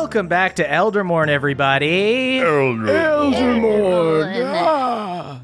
Welcome back to Eldermourne, everybody. Eldermourne!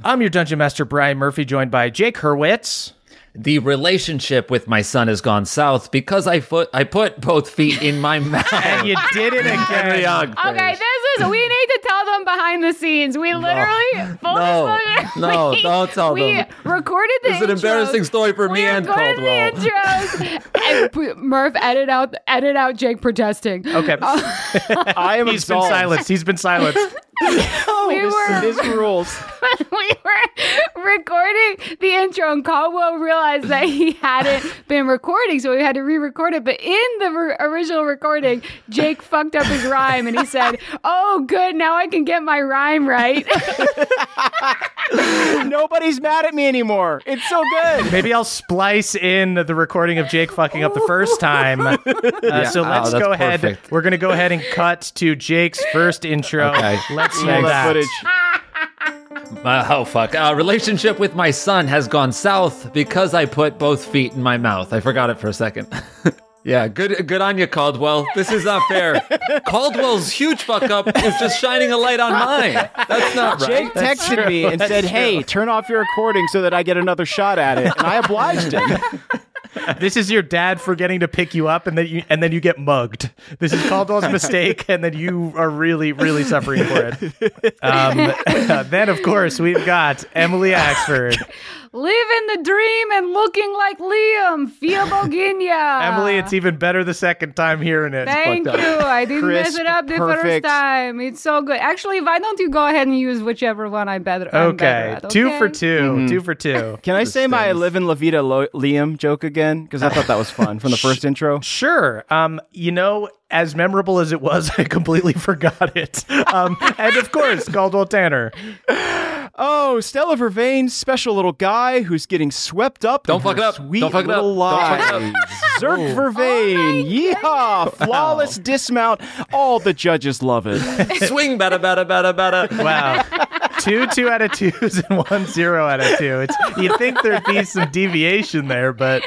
I'm your Dungeon Master, Brian Murphy, joined by Jake Hurwitz. The relationship with my son has gone south because I put I put both feet in my mouth. And you did it Henry again. Okay, this is we need to tell them behind the scenes. We literally full No. No, we, don't tell we them. We recorded the This is an embarrassing story for we me and Caldwell. the intros. and p- Murph edit out edit out Jake protesting. Okay. I uh, am He's been silenced. He's been silenced. We were This rules. we were recording the intro and Caldwell realized that he hadn't been recording, so we had to re-record it. But in the re- original recording, Jake fucked up his rhyme and he said, "Oh, good, now I can get my rhyme right." Nobody's mad at me anymore. It's so good. Maybe I'll splice in the recording of Jake fucking up the first time. Uh, so Oh, let's that's go ahead. We're going to go ahead and cut to Jake's first intro. Okay. Let's hear that. footage. Uh, oh fuck! Uh, relationship with my son has gone south because I put both feet in my mouth. I forgot it for a second. yeah, good, good on you, Caldwell. This is not fair. Caldwell's huge fuck up is just shining a light on mine. That's not right. Jake texted me and said, "Hey, turn off your recording so that I get another shot at it." And I obliged him. This is your dad forgetting to pick you up, and then you and then you get mugged. This is Caldwell's mistake, and then you are really, really suffering for it. Um, then, of course, we've got Emily Axford. Living the dream and looking like Liam, Fia Boginia. Emily, it's even better the second time hearing it. Thank you. I didn't mess it up the first time. It's so good. Actually, why don't you go ahead and use whichever one I'm better, I'm better Okay, two for 2 Mm-hmm. two for two. Can I say my "Live in La Vida Lo- Liam" joke again? Because I thought that was fun from the first intro. Sure. Um, you know, as memorable as it was, I completely forgot it. Um, and of course, Caldwell Tanner. Oh, Stella Vervain, special little guy who's getting swept up. Don't in fuck her it up. Sweet Don't fuck it up. little Don't fuck it lives. Zerk oh. Vervain, oh yeehaw! Flawless dismount. All the judges love it. Swing, bada bada bada bada. Wow. two two out of twos and one zero out of two. It's you'd think there'd be some deviation there, but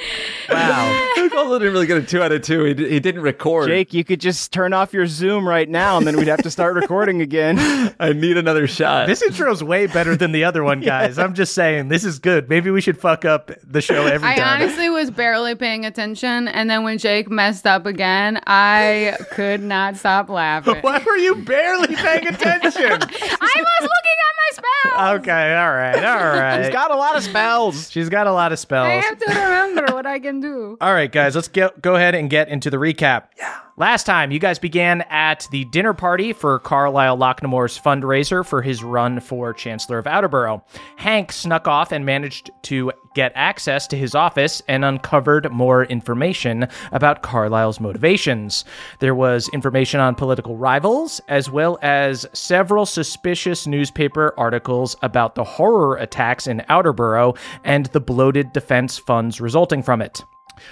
wow. Caldwell didn't really get a two out of two. He, d- he didn't record. Jake, you could just turn off your Zoom right now, and then we'd have to start recording again. I need another shot. This intro's way better than the other one, guys. I'm just saying, this is good. Maybe we should fuck up the show every I time. honestly was barely paying attention, and then when Jake messed up again, I could not stop laughing. Why were you barely paying attention? I was looking at my spells. okay, all right, all right. She's got a lot of spells. She's got a lot of spells. I have to remember what I can do. All right, guys, let's get, go ahead and get into the recap. Yeah. Last time, you guys began at the dinner party for Carlisle Lochnamore's fundraiser for his run for Chancellor of Outerborough. Hank snuck off and managed to get access to his office and uncovered more information about Carlisle's motivations. There was information on political rivals, as well as several suspicious newspaper articles about the horror attacks in Outerborough and the bloated defense funds resulting from it.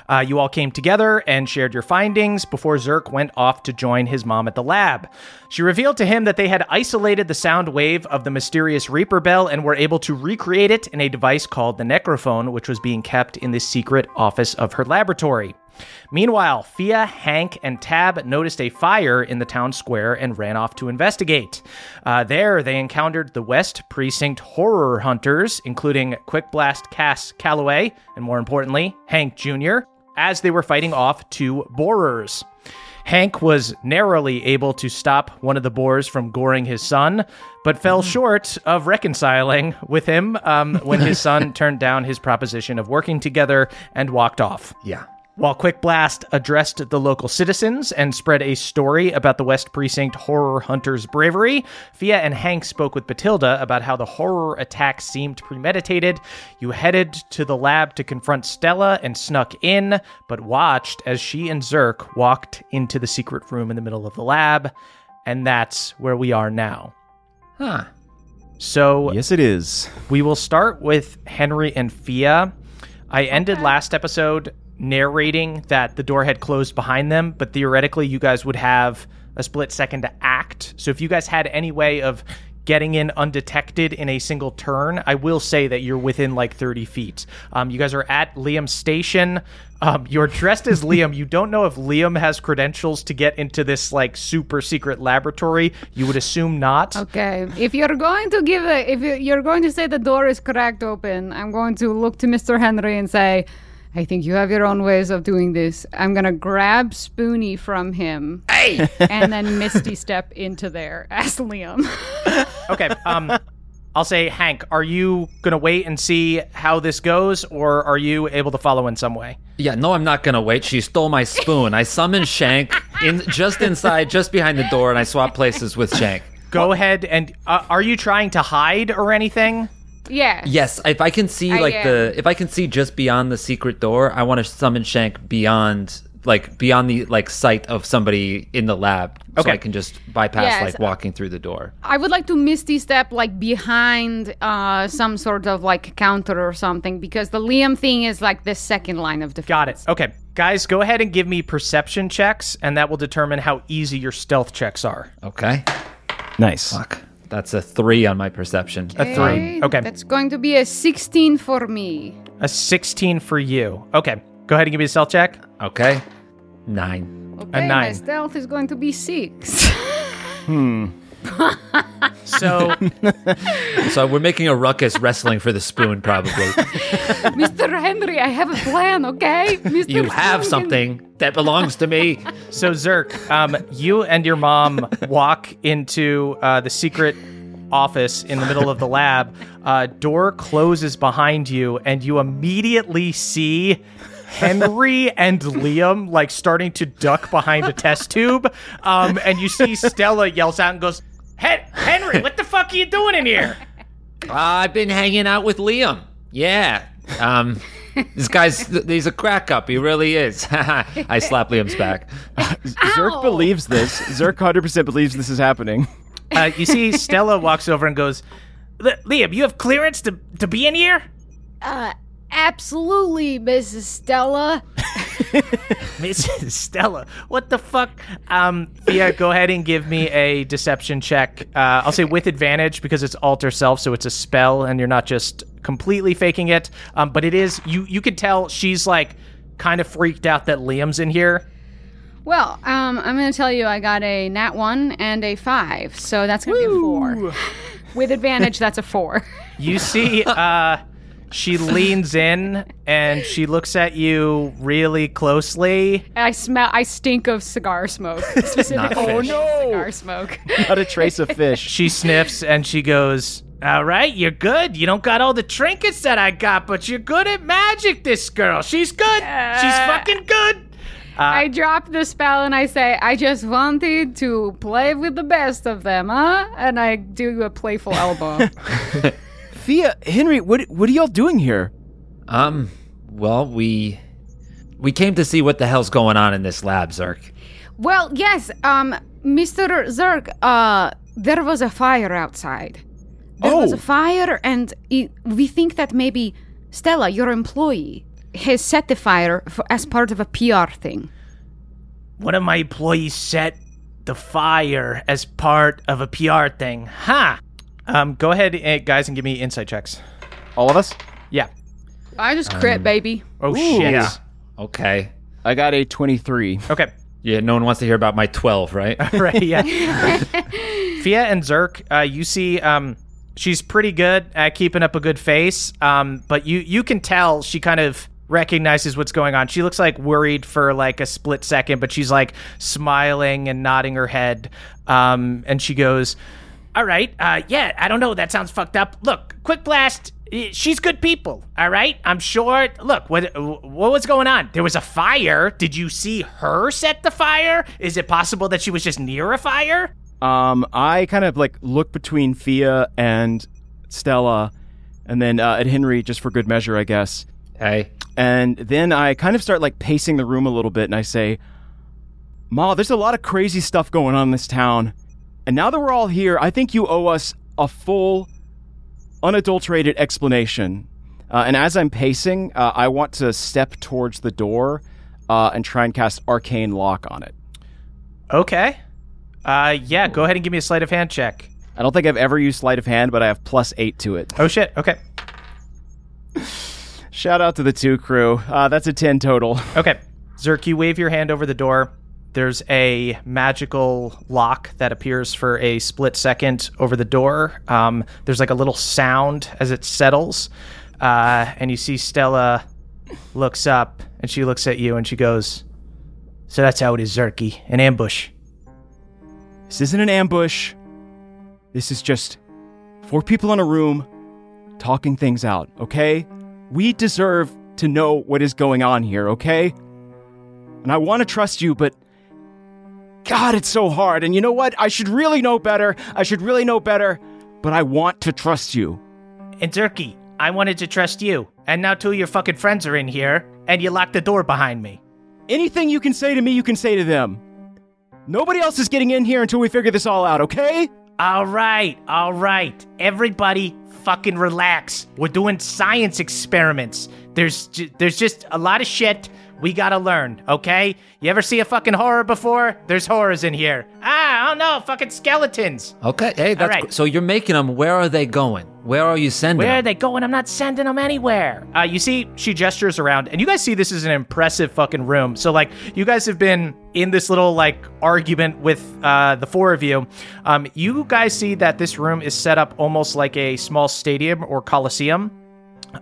Uh, you all came together and shared your findings before Zerk went off to join his mom at the lab. She revealed to him that they had isolated the sound wave of the mysterious Reaper bell and were able to recreate it in a device called the Necrophone, which was being kept in the secret office of her laboratory. Meanwhile, Fia, Hank, and Tab noticed a fire in the town square and ran off to investigate. Uh, there, they encountered the West Precinct horror hunters, including Quick Blast Cass Calloway, and more importantly, Hank Jr., as they were fighting off two borers. Hank was narrowly able to stop one of the boars from goring his son, but fell short of reconciling with him um, when his son turned down his proposition of working together and walked off. Yeah. While Quick Blast addressed the local citizens and spread a story about the West Precinct horror hunters' bravery, Fia and Hank spoke with Batilda about how the horror attack seemed premeditated. You headed to the lab to confront Stella and snuck in, but watched as she and Zerk walked into the secret room in the middle of the lab, and that's where we are now. Huh. So Yes, it is. we will start with Henry and Fia. I ended last episode narrating that the door had closed behind them, but theoretically, you guys would have a split second to act. So if you guys had any way of getting in undetected in a single turn, I will say that you're within like 30 feet. Um, you guys are at Liam's station. Um, you're dressed as Liam. You don't know if Liam has credentials to get into this like super secret laboratory. You would assume not. Okay, if you're going to give a, if you- you're going to say the door is cracked open, I'm going to look to Mr. Henry and say, I think you have your own ways of doing this. I'm gonna grab Spoonie from him, hey, and then Misty step into there as Liam. Okay. Um, I'll say, Hank, are you gonna wait and see how this goes, or are you able to follow in some way? Yeah, no, I'm not gonna wait. She stole my spoon. I summoned Shank in just inside, just behind the door, and I swapped places with Shank. Go ahead and uh, are you trying to hide or anything? Yeah. Yes, if I can see I like am. the if I can see just beyond the secret door, I want to summon Shank beyond like beyond the like sight of somebody in the lab, so I can just bypass Yes. like walking through the door. I would like to Misty step like behind uh, some sort of like counter or something because the Liam thing is like the second line of defense. Got it. Okay, guys, go ahead and give me perception checks, and that will determine how easy your stealth checks are. Okay, Nice. fuck, that's a three on my perception. A three. Okay, That's going to be a 16 for me. a sixteen for you. Okay, go ahead and give me a stealth check. Okay, nine. Okay, my nine. stealth is going to be six. Hmm. So So we're making a ruckus wrestling for the spoon, probably. Mr. Henry, I have a plan, okay? Mr. You have Spoon. something that belongs to me. So Zerk, um, you and your mom walk into uh, the secret office in the middle of the lab. Uh, door closes behind you, and you immediately see Henry and Liam like starting to duck behind a test tube. Um, and you see Stella yells out and goes, "Hen- "Henry, what the fuck are you doing in here?" I've been hanging out with Liam. Yeah. Um, this guy's he's a crack up. He really is. I slap Liam's back. Zerk believes this. Zerk 100% believes this is happening. Uh, you see Stella walks over and goes, "Liam, you have clearance to to be in here." Uh, absolutely, Mrs. Stella. Mrs. Stella, what the fuck? Um, Fia, go ahead and give me a deception check. Uh, I'll say with advantage because it's alter self, so it's a spell, and you're not just completely faking it. Um, but it is you. You could tell she's like kind of freaked out that Liam's in here. Well, um, I'm going to tell you I got a nat 1 and a 5, so that's going to be a 4. With advantage, that's a 4. You see, uh, she leans in and she looks at you really closely. I smell, I stink of cigar smoke. Specifically, fish. cigar oh, smoke. Not a trace of fish. She sniffs and she goes, All right, you're good. You don't got all the trinkets that I got, but you're good at magic, this girl. She's good. She's uh, fucking good. Uh, I drop the spell and I say, I just wanted to play with the best of them, huh? And I do a playful elbow. Fia, Henry, what what are y'all doing here? Um, well, we we came to see what the hell's going on in this lab, Zerk. well, yes, um, Mr. Zerk, uh, there was a fire outside. There was Oh. a fire, and it, we think that maybe Stella, your employee, has set the fire for, as part of a PR thing. One of my employees set the fire as part of a PR thing. Ha! Um, go ahead, eh, guys, and give me insight checks. All of us? Yeah. I just crit, baby. Oh shit. Yeah. Okay. I got a 23. Okay. Yeah, no one wants to hear about my 12, right? right. Yeah. Fia and Zerk, uh, you see, um, she's pretty good at keeping up a good face. Um, but you you can tell she kind of recognizes what's going on. She looks like worried for like a split second, but she's like smiling and nodding her head. Um, and she goes, "All right, uh, yeah, I don't know. That sounds fucked up. Look, quick blast." eh, She's good people, all right. I'm sure. Look, what what was going on? There was a fire. Did you see her set the fire? Is it possible that she was just near a fire? Um, I kind of like look between Fia and Stella, and then uh, at Henry just for good measure, I guess. hey. And then I kind of start like pacing the room a little bit, and I say, "Ma, there's a lot of crazy stuff going on in this town, and now that we're all here, I think you owe us a full, unadulterated explanation." Uh, and as I'm pacing, uh, I want to step towards the door uh, and try and cast Arcane Lock on it. Okay. Uh, yeah. Go ahead and give me a sleight of hand check. I don't think I've ever used sleight of hand, but I have plus eight to it. Oh shit. Okay. Shout out to the two crew. Uh, that's a 10 total. Okay. Zerk, you wave your hand over the door. There's a magical lock that appears for a split second over the door. Um, there's like a little sound as it settles. Uh, and you see Stella looks up and she looks at you and she goes, So that's how it is, Zerky. An ambush. This isn't an ambush. This is just four people in a room talking things out, okay? We deserve to know what is going on here, okay? And I want to trust you, but God, it's so hard. And you know what? I should really know better. I should really know better, but I want to trust you. And Zerky, I wanted to trust you. And now two of your fucking friends are in here and you locked the door behind me. Anything you can say to me, you can say to them. Nobody else is getting in here until we figure this all out, okay? All right, all right. Everybody fucking relax. We're doing science experiments. There's ju- there's just a lot of shit we got to learn, okay? You ever see a fucking horror before? There's horrors in here. Ah, I don't know, fucking skeletons. Okay. Hey, that's right. gr- so you're making them. Where are they going? Where are you sending them? Where are them? they going? I'm not sending them anywhere. Uh, you see, she gestures around, and you guys see this is an impressive fucking room. So, like, you guys have been in this little, like, argument with uh, the four of you. Um, you guys see that this room is set up almost like a small stadium or coliseum.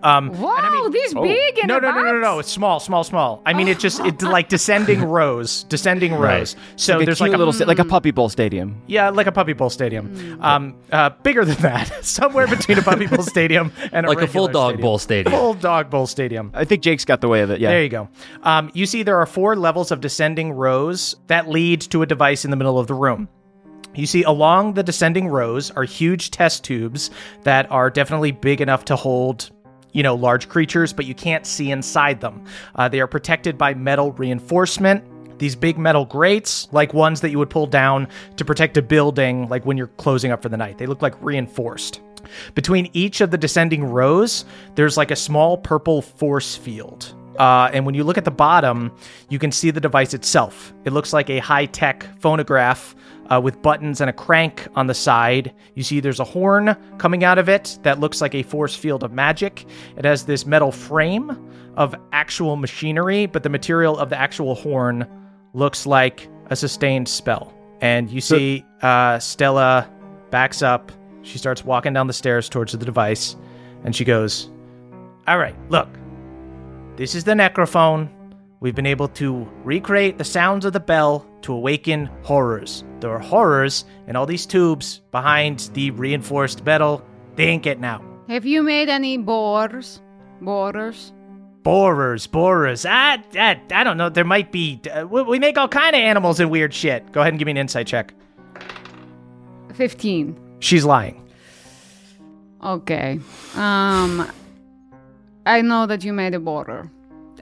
Um, and Whoa, I mean- this big in no, a no, no, no, no. It's small, small, small. I mean, it just it's like descending rows, descending rows. So Like there's cute like a little, sta- like a puppy bowl stadium. yeah, like a puppy bowl stadium. Um, uh, bigger than that, somewhere between a puppy bowl stadium and a Like a full dog stadium. bowl stadium. Full dog bowl stadium. I think Jake's got the way of it. Yeah. There you go. Um, you see, there are four levels of descending rows that lead to a device in the middle of the room. You see, along the descending rows are huge test tubes that are definitely big enough to hold, you know, large creatures, but you can't see inside them. Uh, they are protected by metal reinforcement. These big metal grates, like ones that you would pull down to protect a building, like when you're closing up for the night, they look like reinforced. Between each of the descending rows, there's like a small purple force field. Uh, and when you look at the bottom, you can see the device itself. It looks like a high tech phonograph uh, with buttons and a crank on the side. You see there's a horn coming out of it that looks like a force field of magic. It has this metal frame of actual machinery, but the material of the actual horn looks like a sustained spell. And you see uh, Stella backs up. She starts walking down the stairs towards the device, and she goes, All right, look, this is the necrophone. We've been able to recreate the sounds of the bell to awaken horrors. There are horrors in all these tubes behind the reinforced metal. They ain't getting out. Have you made any boars? Borders? Borers, borers. I, I, I don't know. There might be. Uh, we, we make all kind of animals and weird shit. Go ahead and give me an insight check. 15. She's lying. Okay. Um, I know that you made a border.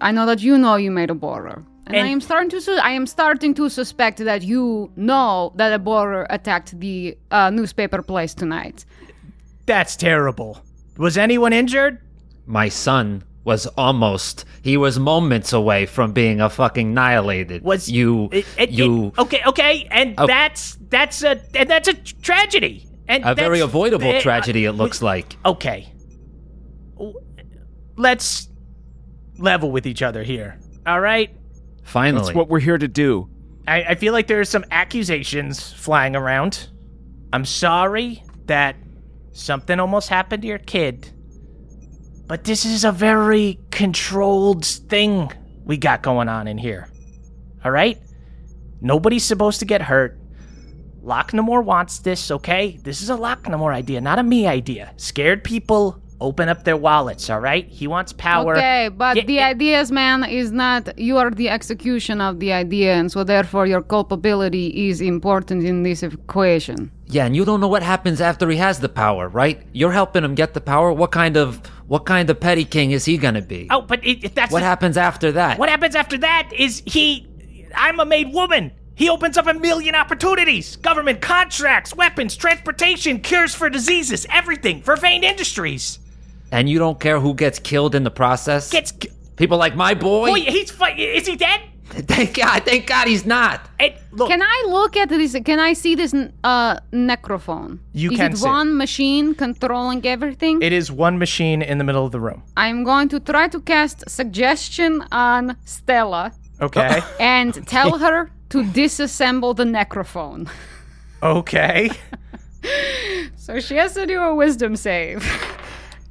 I know that you know you made a border. And, I am starting to su- I am starting to suspect that you know that a border attacked the uh, newspaper place tonight. That's terrible. Was anyone injured? My son was almost. He was moments away from being a fucking annihilated. Was you? It- it- you? it- okay, okay, and Oh. that's that's a and that's a tragedy. And a very avoidable eh, tragedy. It uh, looks like. okay. W- Let's level with each other here. All right. Finally, That's what we're here to do. I, I feel like there's some accusations flying around. I'm sorry that something almost happened to your kid. But this is a very controlled thing we got going on in here. All right? Nobody's supposed to get hurt. Locknamore wants this, okay? This is a Locknamore idea, not a me idea. Scared people open up their wallets, all right? He wants power. Okay, but Yeah, the yeah. ideas, man, is not you are the execution of the idea, and so therefore your culpability is important in this equation. yeah, and you don't know what happens after he has the power, right? You're helping him get the power. What kind of what kind of petty king is he gonna be? Oh, but it, it- that's what the- happens after that? What happens after that is he. I'm a made woman. He opens up a million opportunities government contracts, weapons, transportation, cures for diseases, everything for Vane Industries. And you don't care who gets killed in the process? Gets. People like my boy. Boy, he's. Fi- is he dead? Thank God. Thank God he's not. And look, Can I look at this? Can I see this uh, necrophone? You is can it see it. one machine controlling everything? it is one machine in the middle of the room. I'm going to try to cast suggestion on Stella Okay. and tell her to disassemble the necrophone. okay. So she has to do a wisdom save.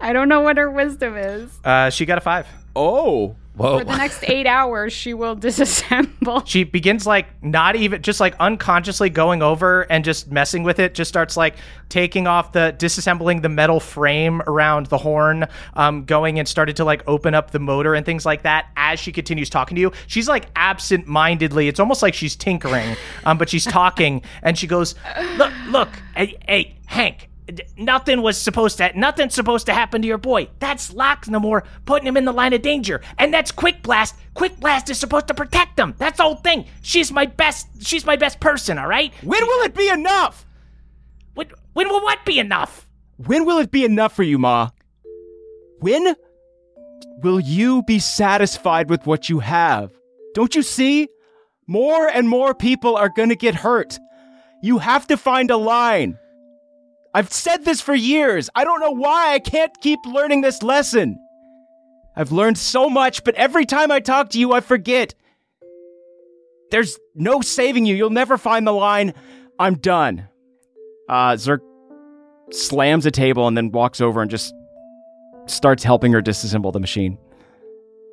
I don't know what her wisdom is. Uh, she got a five. Oh, Whoa. For the next eight hours, she will disassemble. She begins like not even just like unconsciously going over and just messing with it. Just starts like taking off the disassembling the metal frame around the horn, um, going and started to like open up the motor and things like that. As she continues talking to you, she's like absent-mindedly. It's almost like she's tinkering, um, but she's talking and she goes, "Look, look, hey, hey Hank." Nothing was supposed to. Nothing's supposed to happen to your boy. That's Locknamore putting him in the line of danger, and that's Quick Blast. Quick Blast is supposed to protect him. That's the whole thing. She's my best. She's my best person. All right. when will it be enough? When, when will what be enough? When will it be enough for you, Ma? When will you be satisfied with what you have? Don't you see? More and more people are gonna get hurt. You have to find a line. I've said this for years. I don't know why I can't keep learning this lesson. I've learned so much, but every time I talk to you, I forget. There's no saving you. You'll never find the line. I'm done. Uh, Zerk slams a table and then walks over and just starts helping her disassemble the machine.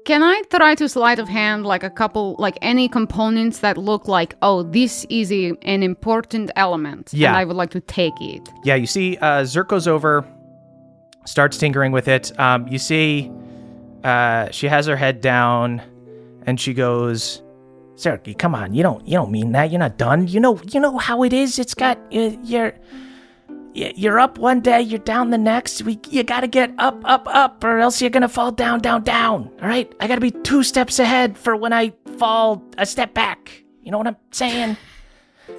Can I try to sleight of hand like a couple, like any components that look like, oh, this is a, an important element, Yeah. and I would like to take it. Yeah, you see, uh, Zerk goes over, starts tinkering with it. Um, you see, uh, she has her head down, and she goes, "Zerky, come on, you don't, you don't mean that. You're not done. You know, you know how it is. It's got uh, you're, you're up one day, you're down the next. We, you gotta get up, up, up, or else you're gonna fall down, down, down. All right, I gotta be two steps ahead for when I fall a step back. You know what I'm saying?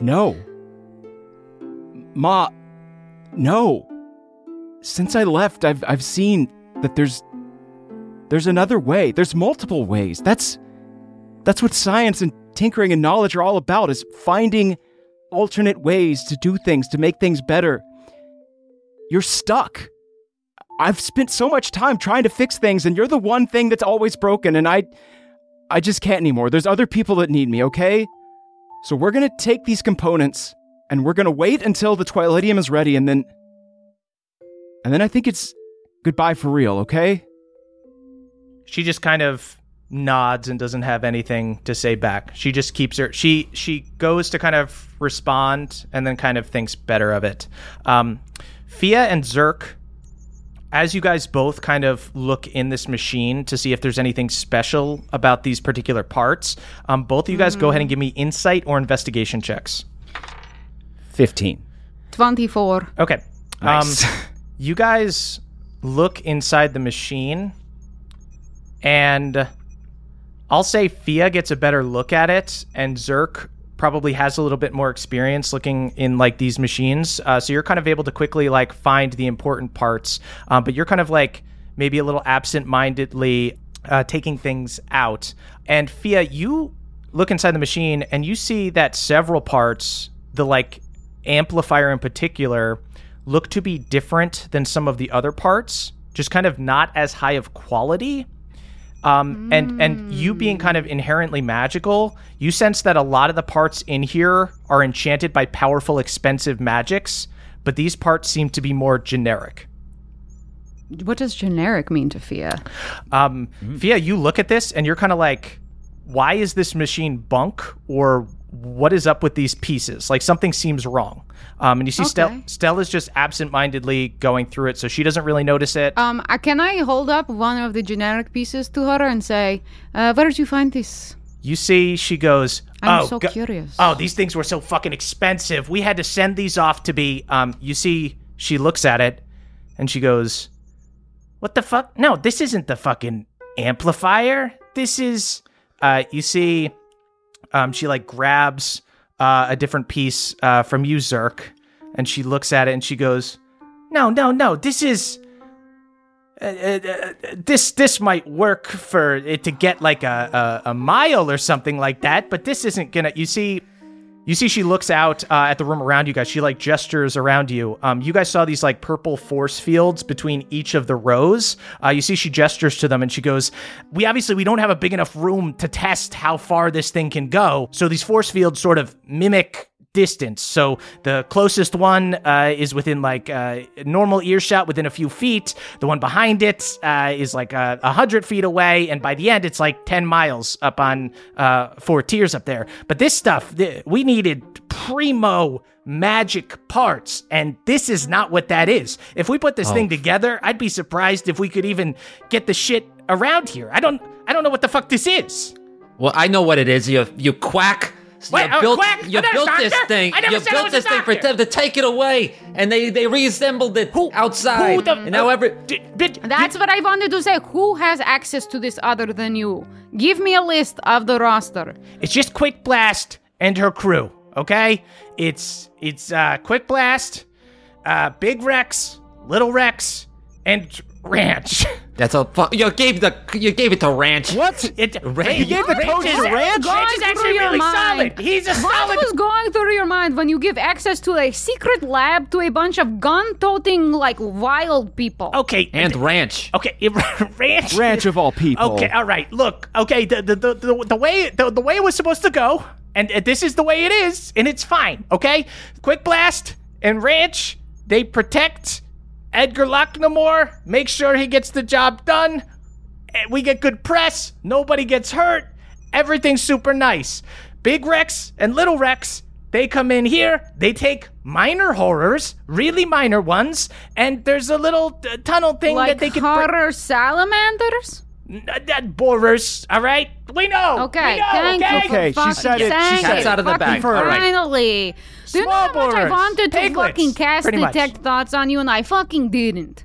No. Ma, no. Since I left, I've I've seen that there's there's another way. There's multiple ways. That's that's what science and tinkering and knowledge are all about is finding alternate ways to do things to make things better. You're stuck. I've spent so much time trying to fix things and you're the one thing that's always broken and I I just can't anymore. There's other people that need me, okay? So we're gonna take these components and we're gonna wait until the Twilightium is ready and then. And then I think it's goodbye for real, okay? she just kind of nods and doesn't have anything to say back. She just keeps her she she goes to kind of respond and then kind of thinks better of it. Um Fia and Zerk as you guys both kind of look in this machine to see if there's anything special about these particular parts, um, both of you guys go ahead and give me insight or investigation checks. 15. 24. Okay. Nice. Um, you guys look inside the machine, and I'll say Fia gets a better look at it, and Zerk probably has a little bit more experience looking in like these machines. Uh, so you're kind of able to quickly like find the important parts, um, but you're kind of like maybe a little absent-mindedly uh, taking things out. And Fia, you look inside the machine and you see that several parts, the like amplifier in particular, look to be different than some of the other parts, just kind of not as high of quality. Um, and and you being kind of inherently magical, you sense that a lot of the parts in here are enchanted by powerful, expensive magics, but these parts seem to be more generic. What does generic mean to Fia? Um, Fia, you look at this and you're kind of like, why is this machine bunk? Or what is up with these pieces? Like something seems wrong. Um, and you see Stel- Okay. Stella's just absent-mindedly going through it, so she doesn't really notice it. Um, uh, can I hold up one of the generic pieces to her and say, uh, "Where did you find this?" You see, she goes, I'm "Oh, so go- curious. Oh, these things were so fucking expensive. We had to send these off to be." Um, you see, she looks at it, and she goes, "What the fuck? No, this isn't the fucking amplifier. This is." Uh, you see, um, she like grabs uh, a different piece uh, from you, Zerk, and she looks at it and she goes, "No, no, no. This is." uh, uh, uh, this this might work for it to get like a, a a mile or something like that, but this isn't gonna. You see, you see, she looks out uh, at the room around you guys. She like gestures around you. Um, you guys saw these like purple force fields between each of the rows. Uh, you see, she gestures to them and she goes, "We obviously we don't have a big enough room to test how far this thing can go. So these force fields sort of mimic." Distance. So the closest one uh, is within like uh, normal earshot, within a few feet. The one behind it uh, is like a uh, hundred feet away, and by the end, it's like ten miles up on uh, four tiers up there. But this stuff, th- we needed primo magic parts, and this is not what that is. If we put this thing together, I'd be surprised if we could even get the shit around here. I don't, I don't know what the fuck this is. Well, I know what it is. You you quack. Wait, you built, quack? you I'm not a built this thing. I never You said I built was a this thing for them to take it away, and they they reassembled it Who outside. Who the, and now every d- bit- That's what I wanted to say. Who has access to this other than you? Give me a list of the roster. It's just Quick Blast and her crew, okay? It's it's uh Quick Blast, uh Big Rex, Little Rex, and Ranch. that's a fu- you gave the you gave it to Ranch. What? It Ranch. You gave the code is, to Ranch? Ranch is actually your really mind. solid. He's a What solid. was going through your mind when you give access to a secret lab to a bunch of gun-toting, like, wild people? Okay, And Ranch. okay, Ranch. Ranch of all people. Okay, all right. Look, okay, the the the, the, the way the, the way it was supposed to go, and uh, this is the way it is, and it's fine. Okay, Quick Blast and Ranch, they protect Edgar Locknamore, make sure he gets the job done. We get good press. Nobody gets hurt. Everything's super nice. Big Rex and Little Rex, they come in here. They take minor horrors, really minor ones, and there's a little uh, tunnel thing like that they can. horror salamanders? N- that borers, all right? We know. Okay, we know, thank okay? you Okay, she fucking said it, she said it. Out of the Fucking bag, all right. Finally. Do you know Small how much I borers. wanted to Piglets, fucking cast pretty much. detect thoughts on you and I fucking didn't?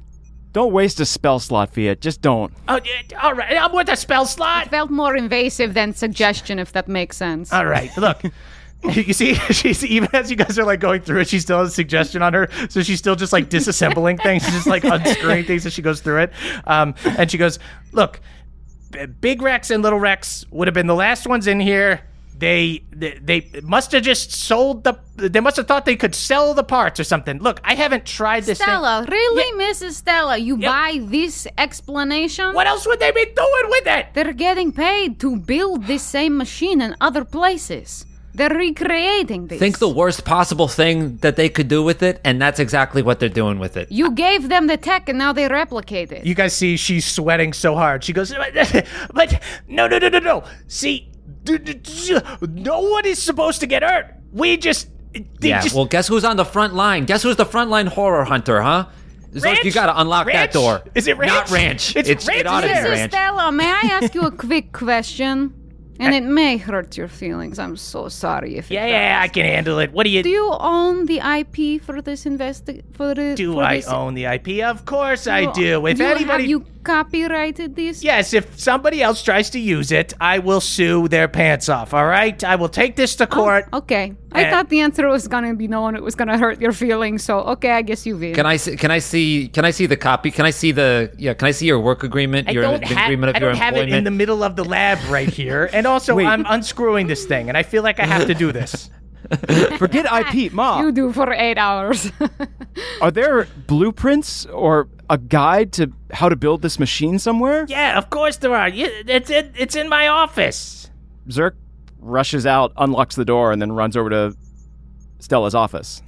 Don't waste a spell slot, Fiat. Just don't. Oh, yeah, all right, I'm with a spell slot. Felt more invasive than suggestion, if that makes sense. All right, look. You see, she's even as you guys are like going through it, she still has a suggestion on her. So she's still just like disassembling things, she's just like unscrewing things as she goes through it. Um, and she goes, "Look, B- Big Rex and Little Rex would have been the last ones in here. They they, they must have just sold the. They must have thought they could sell the parts or something. Look, I haven't tried this thing. Stella, really, Mrs. Stella, you Yep. buy this explanation? What else would they be doing with it? They're getting paid to build this same machine in other places. They're recreating this. Think the worst possible thing that they could do with it, and that's exactly what they're doing with it. You gave them the tech and now they replicate it. You guys see she's sweating so hard. She goes, but, but no, no, no, no, no. See, d- d- d- no one is supposed to get hurt. We just, yeah. just well, guess who's on the front line? Guess who's the front line horror hunter, huh? Zerk, you gotta unlock Ranch? that door. Is it ranch? Not ranch. It's It's, ranch, it ought to is be ranch. Stella, may I ask you a quick question? And eh. it may hurt your feelings. I'm so sorry if it Yeah, yeah, I can handle it. What do you Do you own the IP for this investi- for the do? for I this- own the IP? Of course I do. If you- anybody have you copyrighted this? Yes, if somebody else tries to use it, I will sue their pants off, all right? I will take this to oh, court. Okay. I thought the answer was gonna be no, and it was gonna hurt your feelings. So okay, I guess you win. Can I see? Can I see? Can I see the copy? Can I see the? Yeah. Can I see your work agreement? I your don't, the ha- agreement of I your don't have it in the middle of the lab right here. And also, Wait. I'm unscrewing this thing, and I feel like I have to do this. Forget IP, mom. you do for eight hours. Are there blueprints or a guide to how to build this machine somewhere? yeah, of course there are. Yeah, It's in, it's in my office. Zerk rushes out, unlocks the door, and then runs over to Stella's office.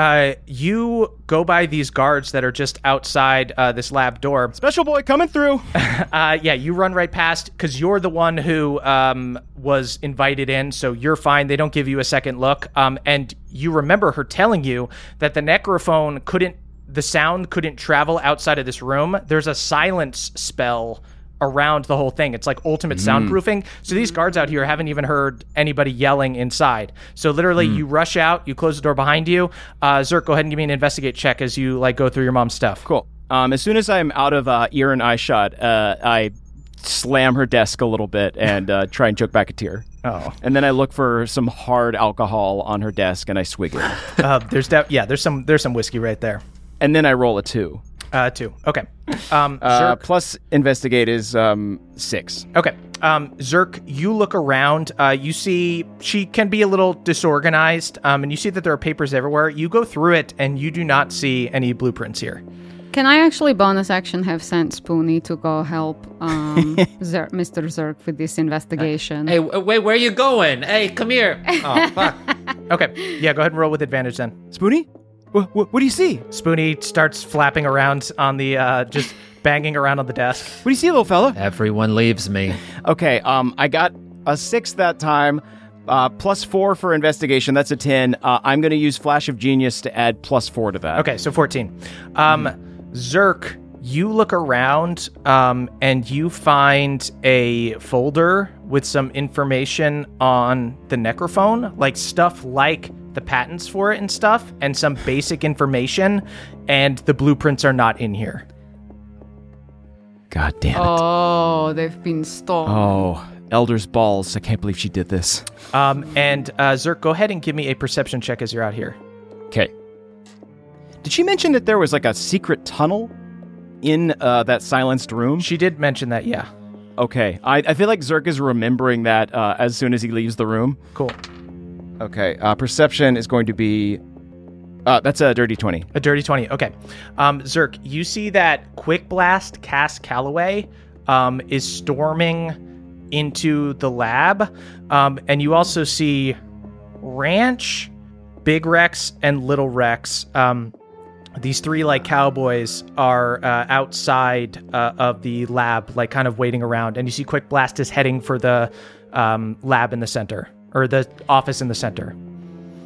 Uh, you go by these guards that are just outside uh, this lab door. Special boy coming through. Uh, yeah, you run right past because you're the one who um, was invited in, so you're fine. They don't give you a second look. Um, and you remember her telling you that the necrophone couldn't, the sound couldn't travel outside of this room. There's a silence spell around the whole thing. It's like ultimate soundproofing. So these guards out here haven't even heard anybody yelling inside. So literally, you rush out, you close the door behind you. Uh, Zerk, go ahead and give me an investigate check as you like go through your mom's stuff. Cool. Um, as soon as I'm out of uh, ear and eye shot, uh, I slam her desk a little bit and uh, try and choke back a tear. Oh. And then I look for some hard alcohol on her desk and I swig it. Uh, there's de- yeah, there's some there's some whiskey right there. and then I roll a two. Uh, two. Okay. Um, Uh, Zerk. plus investigate is um, six. Okay. Um, Zerk, you look around. Uh, you see she can be a little disorganized, um, and you see that there are papers everywhere. You go through it, and you do not see any blueprints here. Can I actually bonus action have sent Spoonie to go help um, Zer- Mr. Zerk with this investigation? hey, w- wait. Where are you going? Hey, come here. Oh fuck. Okay. Yeah. Go ahead and roll with advantage then. Spoonie? What, what, what do you see? What Spoonie starts flapping around on the uh, just banging around on the desk. What do you see, little fella? Everyone leaves me. Okay, um, I got a six that time. Uh, plus four for investigation. That's a 10. Uh, I'm going to use Flash of Genius to add plus four to that. Okay, so 14. Um, Zerk, you look around um, and you find a folder with some information on the necrophone, like stuff like the patents for it and stuff, and some basic information, and the blueprints are not in here. God damn it. oh, they've been stolen. Oh, Elder's balls. I can't believe she did this. Um, and uh, Zerk, go ahead and give me a perception check as you're out here. Okay. Did she mention that there was like a secret tunnel in uh, that silenced room? She did mention that, yeah. Okay. I, I feel like Zerk is remembering that uh, as soon as he leaves the room. Cool. Okay. Uh, perception is going to be. Uh, that's a dirty 20. A dirty 20. Okay. Um, Zerk, you see that Quick Blast Cass Calloway um, is storming into the lab. Um, and you also see Ranch, Big Rex, and Little Rex. Um, these three like cowboys are uh, outside uh, of the lab, like kind of waiting around. And you see Quick Blast is heading for the um, lab in the center or the office in the center.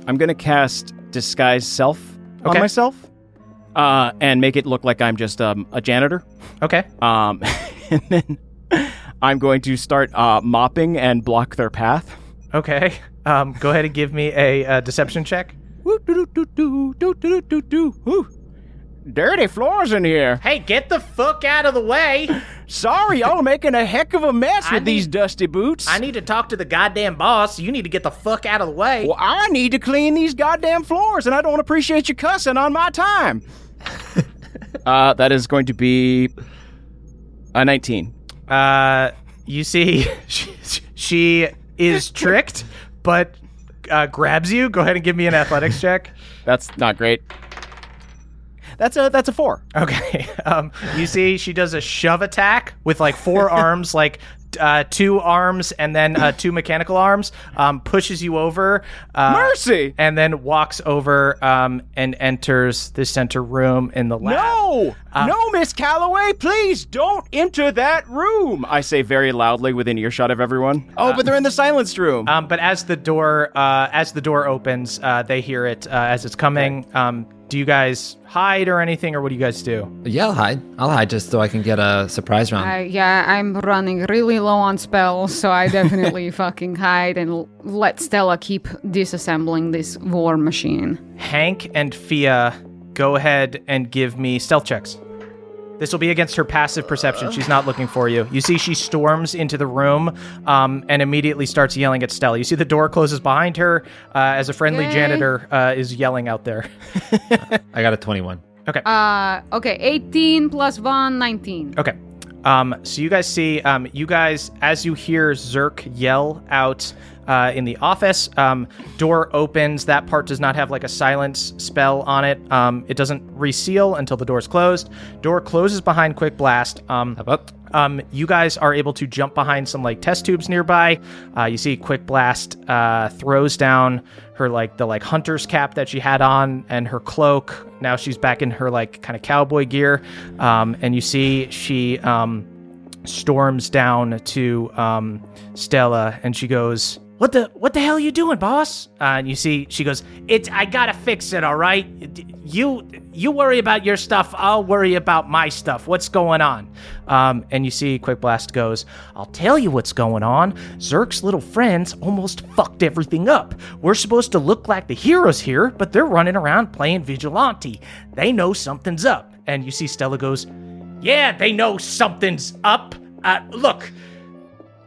I'm going to cast Disguise Self on myself uh, and make it look like I'm just um, a janitor. Okay. Um, and then I'm going to start uh, mopping and block their path. Okay. Um, go ahead and give me a, uh deception check. Woo, doo, doo, doo, doo, doo, doo. Woo. Dirty floors in here. Hey, get the fuck out of the way. Sorry, y'all are making a heck of a mess I with these dusty boots. I need to talk to the goddamn boss. You need to get the fuck out of the way. well, I need to clean these goddamn floors, and I don't appreciate you cussing on my time. uh, that is going to be a 19. Uh, you see, she, she is tricked, but uh, grabs you. Go ahead and give me an athletics check. That's not great. That's a that's a four. Okay. Um, you see, she does a shove attack with like four arms, like uh, two arms and then uh, two mechanical arms. Um, pushes you over. Uh, Mercy! And then walks over um, and enters the center room in the lab. No! no, Miss Calloway, please don't enter that room. I say very loudly within earshot of everyone. Oh, but they're in the silenced room. Um, but as the door uh, as the door opens, uh, they hear it uh, as it's coming. Do you guys hide or anything, or what do you guys do? Yeah, I'll hide. I'll hide just so I can get a surprise round. I, yeah, I'm running really low on spells, so I definitely fucking hide and let Stella keep disassembling this war machine. Hank and Fia, go ahead and give me stealth checks. This will be against her passive perception. She's not looking for you. You see, she storms into the room um, and immediately starts yelling at Stella. You see, the door closes behind her uh, as a friendly Yay. janitor uh, is yelling out there. I got a 21. Okay. Uh, okay, 18 plus 1, 19. Okay. Um, so you guys see, um, you guys, as you hear Zerk yell out uh, in the office, um, door opens. That part does not have like a silence spell on it. Um, it doesn't reseal until the door's closed. Door closes behind Quick Blast. Um, How about? um, you guys are able to jump behind some like test tubes nearby. Uh, you see, Quick Blast uh, throws down her like the like hunter's cap that she had on and her cloak. Now she's back in her like kind of cowboy gear. Um, and you see she um, storms down to um, Stella and she goes, "What the what the hell are you doing, boss?" Uh, and you see she goes, "It's I gotta fix it, all right. You you worry about your stuff. I'll worry about my stuff. What's going on?" Um, and you see Quick Blast goes, "I'll tell you what's going on. Zerk's little friends almost fucked everything up. We're supposed to look like the heroes here, but they're running around playing vigilante. They know something's up." And you see Stella goes, yeah, they know something's up. Uh, look,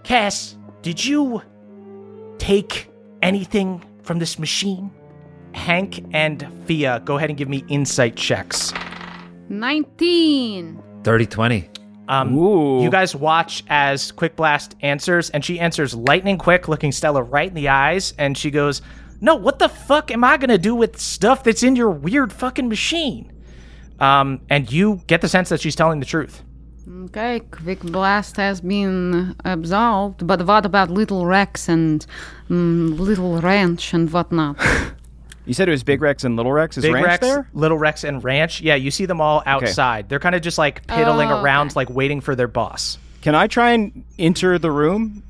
Cass, did you take anything from this machine? Hank and Fia, go ahead and give me insight checks. 19. 30 20. Um, Ooh. You guys watch as Quick Blast answers, and she answers lightning quick, looking Stella right in the eyes, and she goes, No, what the fuck am I gonna do with stuff that's in your weird fucking machine? Um, and you get the sense that she's telling the truth. Okay, Quick Blast has been absolved, but what about Little Rex and mm, Little Ranch and whatnot? You said it was Big Rex and Little Rex. Is Big Ranch Rex, there? Little Rex, and Ranch. Yeah, you see them all outside. They're kind of just like piddling Oh, around, okay. like waiting for their boss. Can I try and enter the room,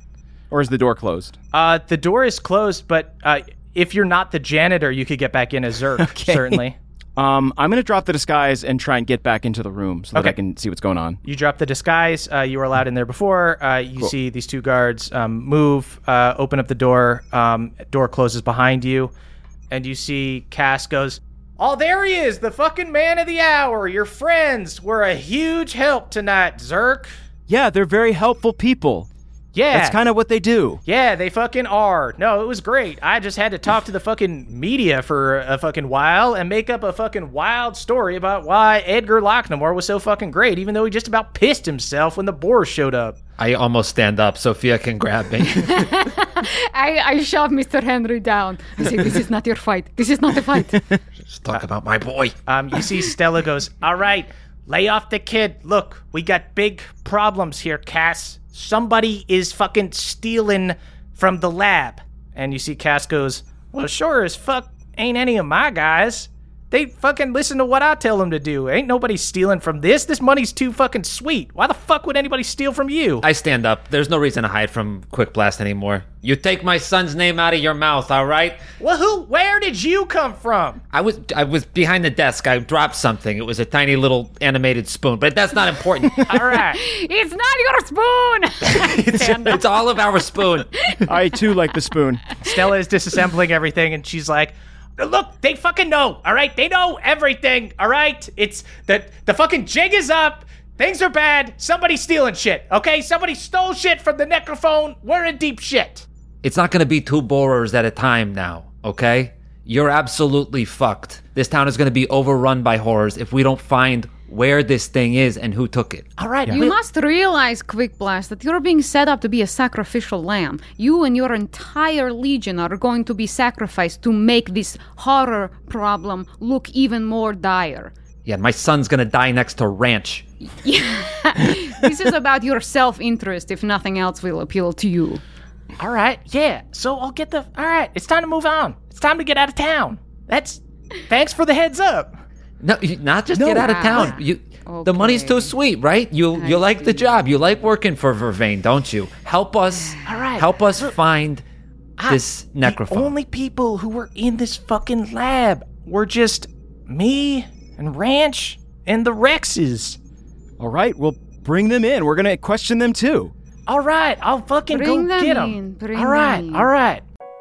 or is the door closed? Uh, the door is closed, but uh, if you're not the janitor, you could get back in as Zerk, Okay. certainly. Um, I'm gonna drop the disguise and try and get back into the room so that Okay. I can see what's going on. You drop the disguise. Uh, you were allowed in there before. Uh, you see these two guards um, move, uh, open up the door. Um, door closes behind you, and you see Cass goes. Oh, there he is, the fucking man of the hour. Your friends were a huge help tonight, Zerk. Yeah, they're very helpful people. Yeah, That's kind of what they do. Yeah, they fucking are. No, it was great. I just had to talk to the fucking media for a fucking while and make up a fucking wild story about why Edgar Locknamore was so fucking great, even though he just about pissed himself when the boars showed up. I almost stand up. Sophia can grab me. I, I shove Mr. Henry down. I say, This is not your fight. This is not a fight. Just talk about my boy. Um, you see Stella goes, All right, lay off the kid. Look, we got big problems here, Cass. Somebody is fucking stealing from the lab. And you see Cass goes, Well, sure as fuck ain't any of my guys. They fucking listen to what I tell them to do. Ain't nobody stealing from this. This money's too fucking sweet. Why the fuck would anybody steal from you? I stand up. There's no reason to hide from Quick Blast anymore. You take my son's name out of your mouth, all right? well, who? Where did you come from? I was I was behind the desk. I dropped something. It was a tiny little animated spoon, but that's not important. All right. it's not your spoon. it's all of our spoon. I too like the spoon. Stella is disassembling everything, and she's like, "Look, they fucking know. All right, they know everything. All right, it's the the fucking jig is up. Things are bad. Somebody's stealing shit. Okay, somebody stole shit from the necrophone. We're in deep shit. It's not going to be two borers at a time now, okay? You're absolutely fucked. This town is going to be overrun by horrors if we don't find where this thing is and who took it. All right, You must realize, Quick Blast, that you're being set up to be a sacrificial lamb. You and your entire legion are going to be sacrificed to make this horror problem look even more dire. Yeah, my son's going to die next to Ranch. Yeah. This is about your self interest, if nothing else will appeal to you. all right, yeah. So I'll get the. All right, it's time to move on. It's time to get out of town. That's. Thanks for the heads up. No, you- not just get out of town. You The money's too sweet, right? You you like the job. You like working for Vervain, don't you? Help us. All right. Help us find ah, this The only people who were in this fucking lab were just me and Ranch and the Rexes. All right, we'll bring them in. We're going to question them too. All right, I'll fucking Bring go them get them. in, bring all right, them in. all right.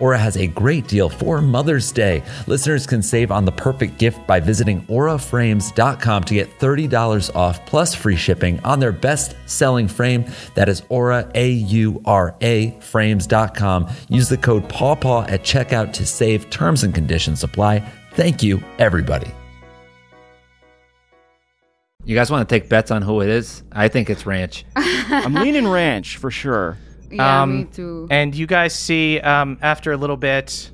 Aura has a great deal for Mother's Day. Listeners can save on the perfect gift by visiting auraframes.com to get $30 off plus free shipping on their best selling frame. That is Aura, A U R A, frames.com. Use the code PAWPAW at checkout to save. Terms and conditions apply. Thank you, everybody. You guys want to take bets on who it is? I think it's Ranch. I'm leaning ranch for sure. Yeah, Um, me too. And you guys see um, after a little bit,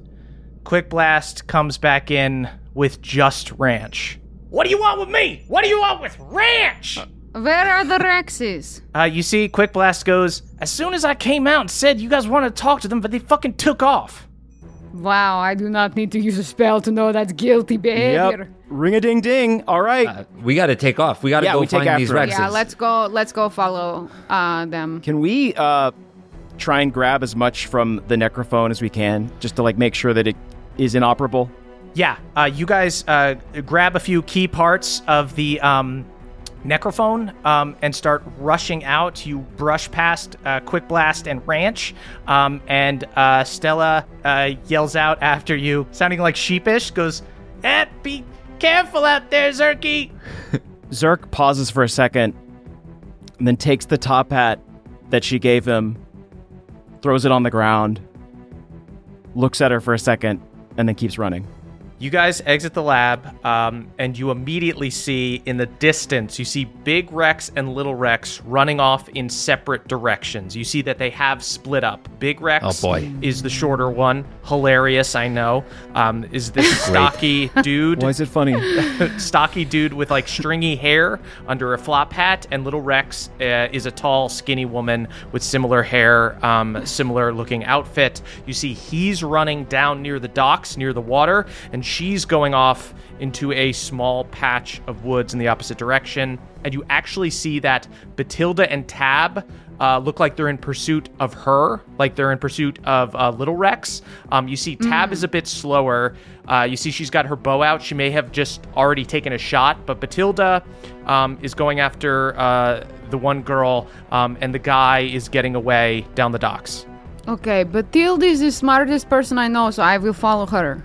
Quick Blast comes back in with just Ranch. What do you want with me? What do you want with Ranch? Where are the Rexes? Uh, you see, Quick Blast goes, As soon as I came out and said you guys wanted to talk to them, but they fucking took off. Wow, I do not need to use a spell to know that's guilty behavior. Yep. Ring a ding ding. All right. Uh, we got to take off. We got to Yeah, go we take find these. Rexes. Yeah, let's go. Let's go follow uh, them. Can we uh, try and grab as much from the necrophone as we can, just to like make sure that it is inoperable? Yeah, uh, you guys uh, grab a few key parts of the um, necrophone um, and start rushing out. You brush past uh, Quick Blast and Ranch, um, and uh, Stella uh, yells out after you, sounding like sheepish, goes, eh, be careful out there, Zerky! Zerk pauses for a second and then takes the top hat that she gave him, throws it on the ground, looks at her for a second, and then keeps running. You guys exit the lab, um, and you immediately see in the distance, you see Big Rex and Little Rex running off in separate directions. You see that they have split up. Big Rex Oh, boy. is the shorter one. Hilarious, I know. Um, is this stocky dude? Why is it funny? stocky dude with like stringy hair under a flop hat, and Little Rex uh, is a tall, skinny woman with similar hair, um, similar looking outfit. You see, he's running down near the docks, near the water, and she's going off into a small patch of woods in the opposite direction. And you actually see that Batilda and Tab uh, look like they're in pursuit of her, like they're in pursuit of uh, Little Rex. Um, you see Tab is a bit slower. Uh, you see she's got her bow out. She may have just already taken a shot, but Batilda um, is going after uh, the one girl, um, and the guy is getting away down the docks. Okay, Batilda is the smartest person I know, so I will follow her.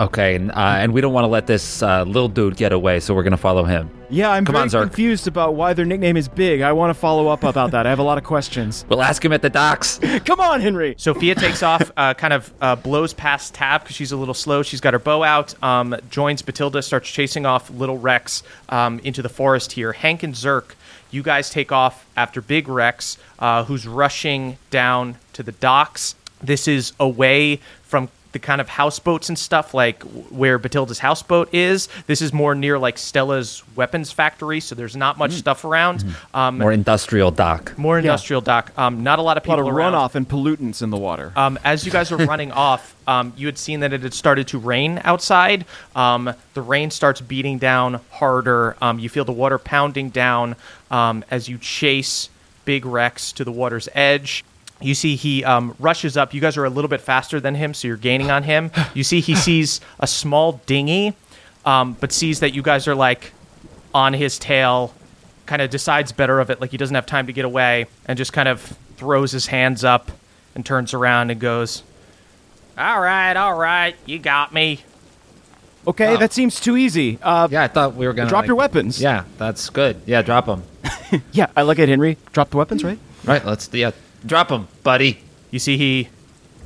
Okay, and, uh, and we don't want to let this uh, little dude get away, so we're gonna follow him. Yeah, I'm Come very on, Zerk. confused about why their nickname is Big. I want to follow up about that. I have a lot of questions. We'll ask him at the docks. Come on, Henry. Sophia takes off, uh, kind of uh, blows past Tab because she's a little slow. She's got her bow out, um, joins Batilda, starts chasing off Little Rex um, into the forest here. Hank and Zerk, you guys take off after Big Rex, uh, who's rushing down to the docks. This is away from the kind of houseboats and stuff like where Batilda's houseboat is. This is more near like Stella's weapons factory, so there's not much stuff around. Um, More industrial dock. more industrial dock. Um, not a lot of people. A lot people of around. runoff and pollutants in the water. Um, as you guys were running off, um, you had seen that it had started to rain outside. Um, the rain starts beating down harder. Um, you feel the water pounding down um, as you chase Big Rex to the water's edge. You see he um, rushes up. You guys are a little bit faster than him, so you're gaining on him. You see he sees a small dinghy, um, but sees that you guys are like on his tail, kind of decides better of it, like he doesn't have time to get away, and just kind of throws his hands up and turns around and goes, All right, all right, you got me. okay, that seems too easy. Uh, Yeah, I thought we were gonna Drop like- your weapons. Yeah, that's good. Yeah, drop them. yeah, I look at Henry. Drop the weapons, right? Right, let's yeah, drop him, buddy. You see he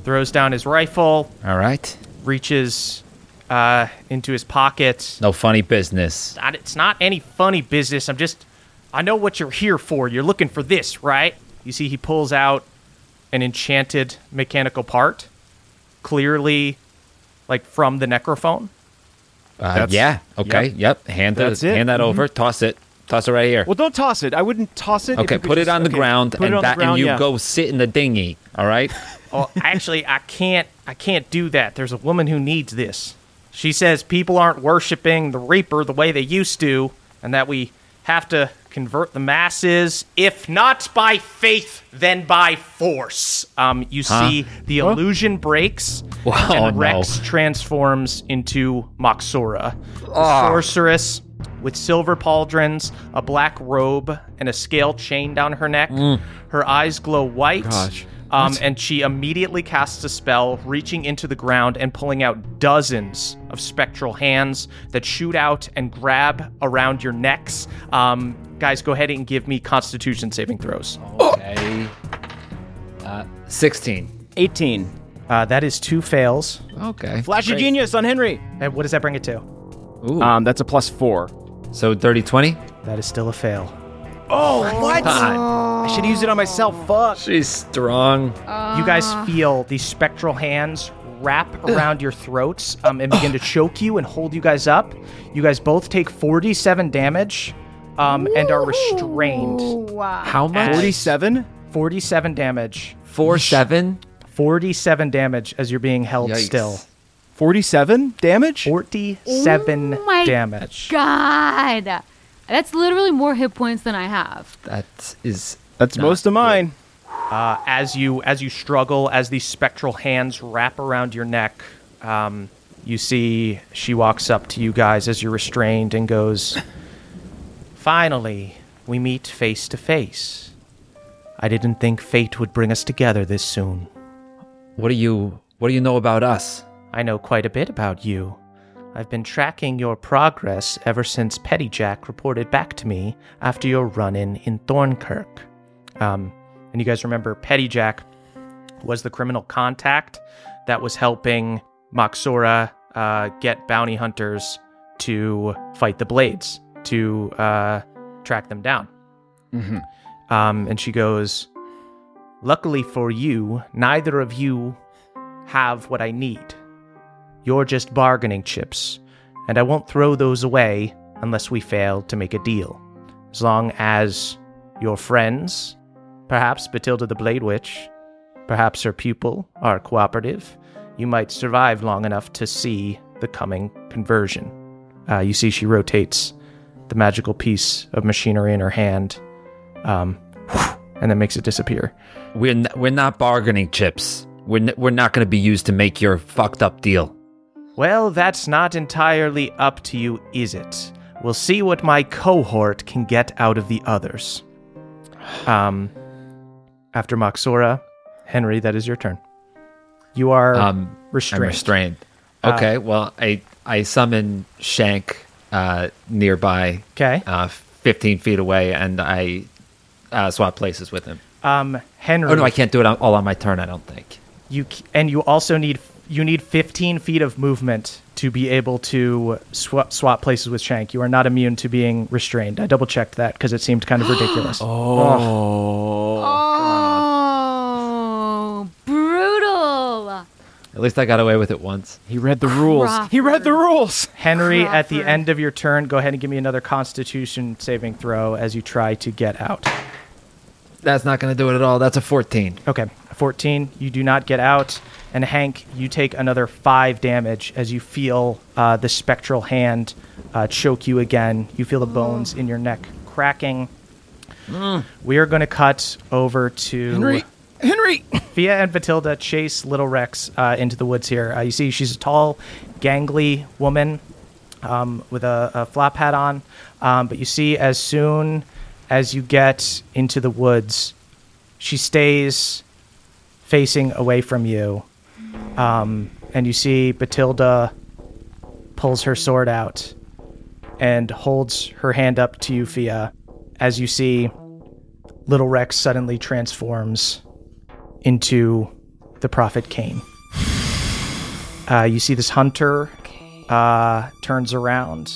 throws down his rifle, All right. reaches uh, into his pocket. No funny business. Not- It's not any funny business. I'm just, I know what you're here for. You're looking for this, right? You see he pulls out an enchanted mechanical part, clearly like from the necrophone. Uh, That's- yeah. Okay. Yep. Hand that. That's it. Hand that over. Toss it. Toss it right here. Well, don't toss it. I wouldn't toss it. okay. Put it just- on the okay, ground, put it and on the ground, and you yeah. go sit in the dinghy. All right. Oh, actually, I can't. I can't do that. There's a woman who needs this. She says people aren't worshiping the Reaper the way they used to, and that we have to convert the masses, if not by faith, then by force. Um, you see, the illusion breaks, Wow, and no. Rex transforms into Moxora, a sorceress with silver pauldrons, a black robe, and a scale chain down her neck. Her eyes glow white. Gosh. Um, and she immediately casts a spell, reaching into the ground and pulling out dozens of spectral hands that shoot out and grab around your necks. Um, guys, go ahead and give me Constitution saving throws. Okay. Uh, sixteen. 18. Uh, that is two fails. Okay. Flash of genius on Henry. And what does that bring it to? Ooh. Um, that's a plus four. So dirty twenty. That is still a fail. Oh, what? God. I should use it on myself. Fuck. She's strong. You guys feel these spectral hands wrap around your throats um, and begin to choke you and hold you guys up. You guys both take 47 damage um, and are restrained. Wow. How much? 47? 47 damage. Four seven. 47 damage as you're being held Yikes. still. 47 damage? 47 Oh my damage. God. That's literally more hit points than I have. That is. That's not most of mine. Uh, as you as you struggle, as these spectral hands wrap around your neck, um, you see she walks up to you guys as you're restrained and goes, "Finally, we meet face to face. I didn't think fate would bring us together this soon. What do you? What do you know about us? I know quite a bit about you. I've been tracking your progress ever since Petty Jack reported back to me after your run in in Thornkirk. Um, and you guys remember Petty Jack was the criminal contact that was helping Moxora uh, get bounty hunters to fight the Blades, to uh, track them down. Um, and she goes, Luckily for you, neither of you have what I need. You're just bargaining chips, and I won't throw those away unless we fail to make a deal. As long as your friends, perhaps Batilda the Blade Witch, perhaps her pupil, are cooperative, you might survive long enough to see the coming conversion. Uh, you see, she rotates the magical piece of machinery in her hand, um, and then makes it disappear. We're n- we're not bargaining chips. We're n- we're not going to be used to make your fucked up deal. Well, that's not entirely up to you, is it? We'll see what my cohort can get out of the others. Um, after Moxora, Henry, that is your turn. You are Um, restrained. I'm restrained. Uh, Okay, well, I I summon Shank uh, nearby, Okay. uh, 15 feet away, and I uh, swap places with him. Um, Henry. Oh no, I can't do it all on my turn. I don't think. You and you also need you need 15 feet of movement to be able to swap swap places with Shank. You are not immune to being restrained. I double checked that because it seemed kind of ridiculous. Oh, Oh! brutal. At least I got away with it once. He read the rules. He read the rules. Henry, at the end of your turn, go ahead and give me another Constitution saving throw as you try to get out. That's not going to do it at all. That's a 14. Okay, 14. You do not get out. And Hank, you take another five damage as you feel uh, the spectral hand uh, choke you again. You feel the bones in your neck cracking. We are going to cut over to Henry, Henry. Fia and Batilda chase Little Rex uh, into the woods here. Uh, you see, she's a tall, gangly woman um, with a, a flap hat on. Um, but you see, as soon as you get into the woods, she stays facing away from you. Um, and you see Batilda pulls her sword out and holds her hand up to Fia, as you see Little Rex suddenly transforms into the Prophet Kane. Uh, you see this hunter uh, turns around,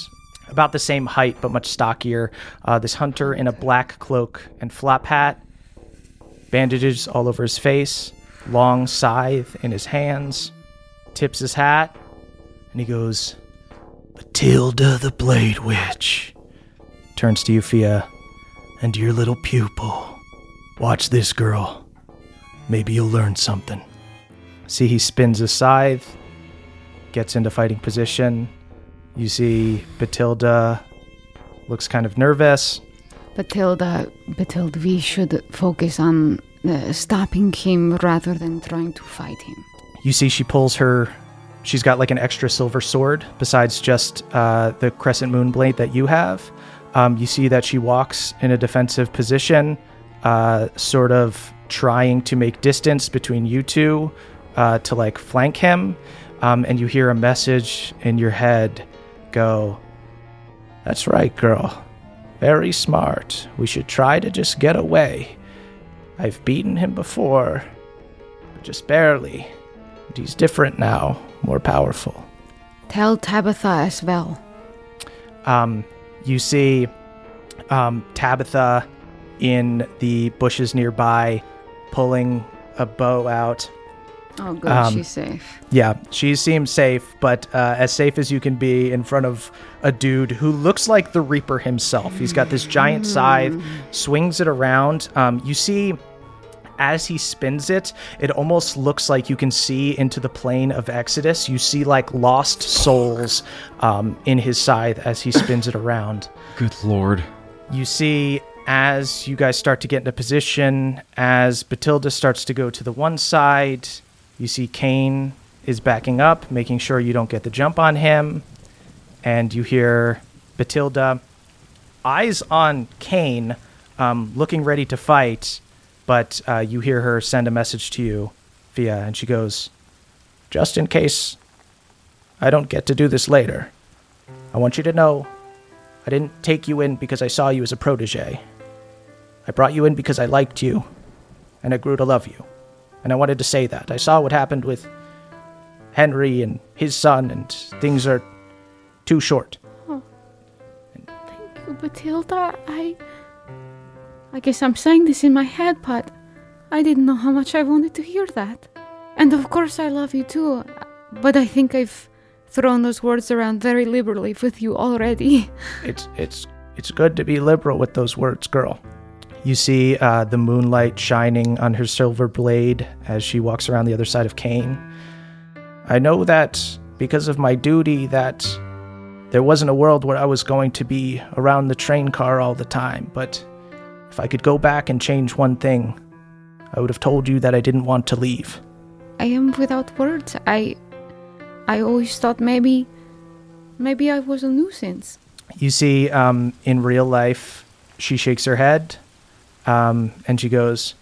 about the same height but much stockier. Uh, this hunter in a black cloak and flap hat, bandages all over his face, long scythe in his hands, tips his hat, and he goes, Batilda the Blade Witch. Turns to Euphia and your little pupil. Watch this girl. Maybe you'll learn something. See, he spins his scythe, gets into fighting position. You see Batilda looks kind of nervous. Batilda, Batilda, we should focus on uh, stopping him rather than trying to fight him. You see she pulls her. She's got like an extra silver sword besides just uh, the crescent moon blade that you have. Um, you see that she walks in a defensive position, uh, sort of trying to make distance between you two uh, to like flank him. Um, and you hear a message in your head go, That's right, girl. Very smart. We should try to just get away. I've beaten him before, but just barely. And he's different now, more powerful. Tell Tabitha as well. Um, you see um, Tabitha in the bushes nearby pulling a bow out. Oh, good, Um, she's safe. Yeah, she seems safe, but uh, as safe as you can be in front of a dude who looks like the Reaper himself. He's got this giant scythe, swings it around. Um, you see, as he spins it, it almost looks like you can see into the plane of Exodus. You see like lost souls um, in his scythe as he spins it around. Good lord. You see, as you guys start to get into position, as Batilda starts to go to the one side, you see Kane is backing up, making sure you don't get the jump on him. And you hear Batilda, eyes on Kane, um, looking ready to fight. But uh, you hear her send a message to you, Fia, and she goes, Just in case I don't get to do this later, I want you to know I didn't take you in because I saw you as a protege. I brought you in because I liked you, and I grew to love you. And I wanted to say that. I saw what happened with Henry and his son, and things are too short. Thank you, Batilda. I. I guess I'm saying this in my head, but I didn't know how much I wanted to hear that. And of course, I love you too. But I think I've thrown those words around very liberally with you already. It's it's it's good to be liberal with those words, girl. You see uh, the moonlight shining on her silver blade as she walks around the other side of Kane. I know that because of my duty that there wasn't a world where I was going to be around the train car all the time, but If I could go back and change one thing, I would have told you that I didn't want to leave. I am without words. I I always thought maybe maybe I was a nuisance. You see, um, in real life, she shakes her head um, and she goes,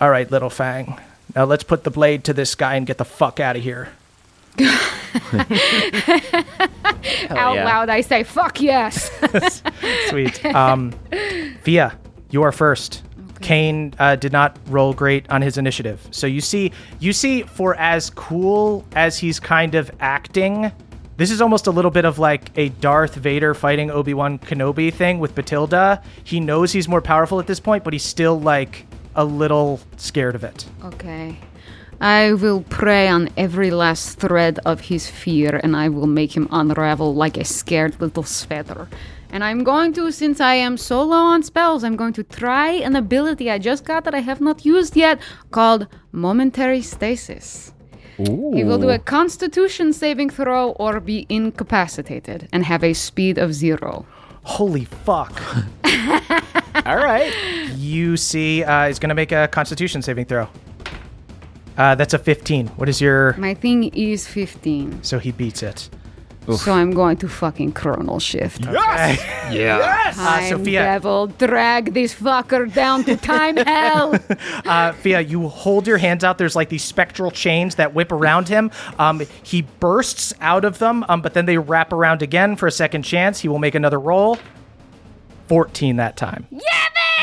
All right, little Fang. Now let's put the blade to this guy and get the fuck out of here. Out yeah. loud I say, fuck yes. Sweet. Um, Fia, you are first. Kane uh, did not roll great on his initiative, so you see, you see, for as cool as he's kind of acting, this is almost a little bit of like a Darth Vader fighting Obi Wan Kenobi thing with Batilda. He knows he's more powerful at this point, but he's still like a little scared of it. okay. I will prey on every last thread of his fear and I will make him unravel like a scared little sweater. And I'm going to, since I am so low on spells, I'm going to try an ability I just got that I have not used yet called Momentary Stasis. He will do a Constitution saving throw or be incapacitated and have a speed of zero. Holy fuck! All right. you see, uh, he's gonna make a Constitution saving throw. Uh, that's a 15. What is your? My thing is 15, So he beats it. So I'm going to fucking chronal shift. Yes! Yeah. Time Sophia. devil, drag this fucker down to time hell. Uh, Fia, you hold your hands out. There's like these spectral chains that whip around him. Um, he bursts out of them, um, but then they wrap around again for a second chance. He will make another roll. 14 that time.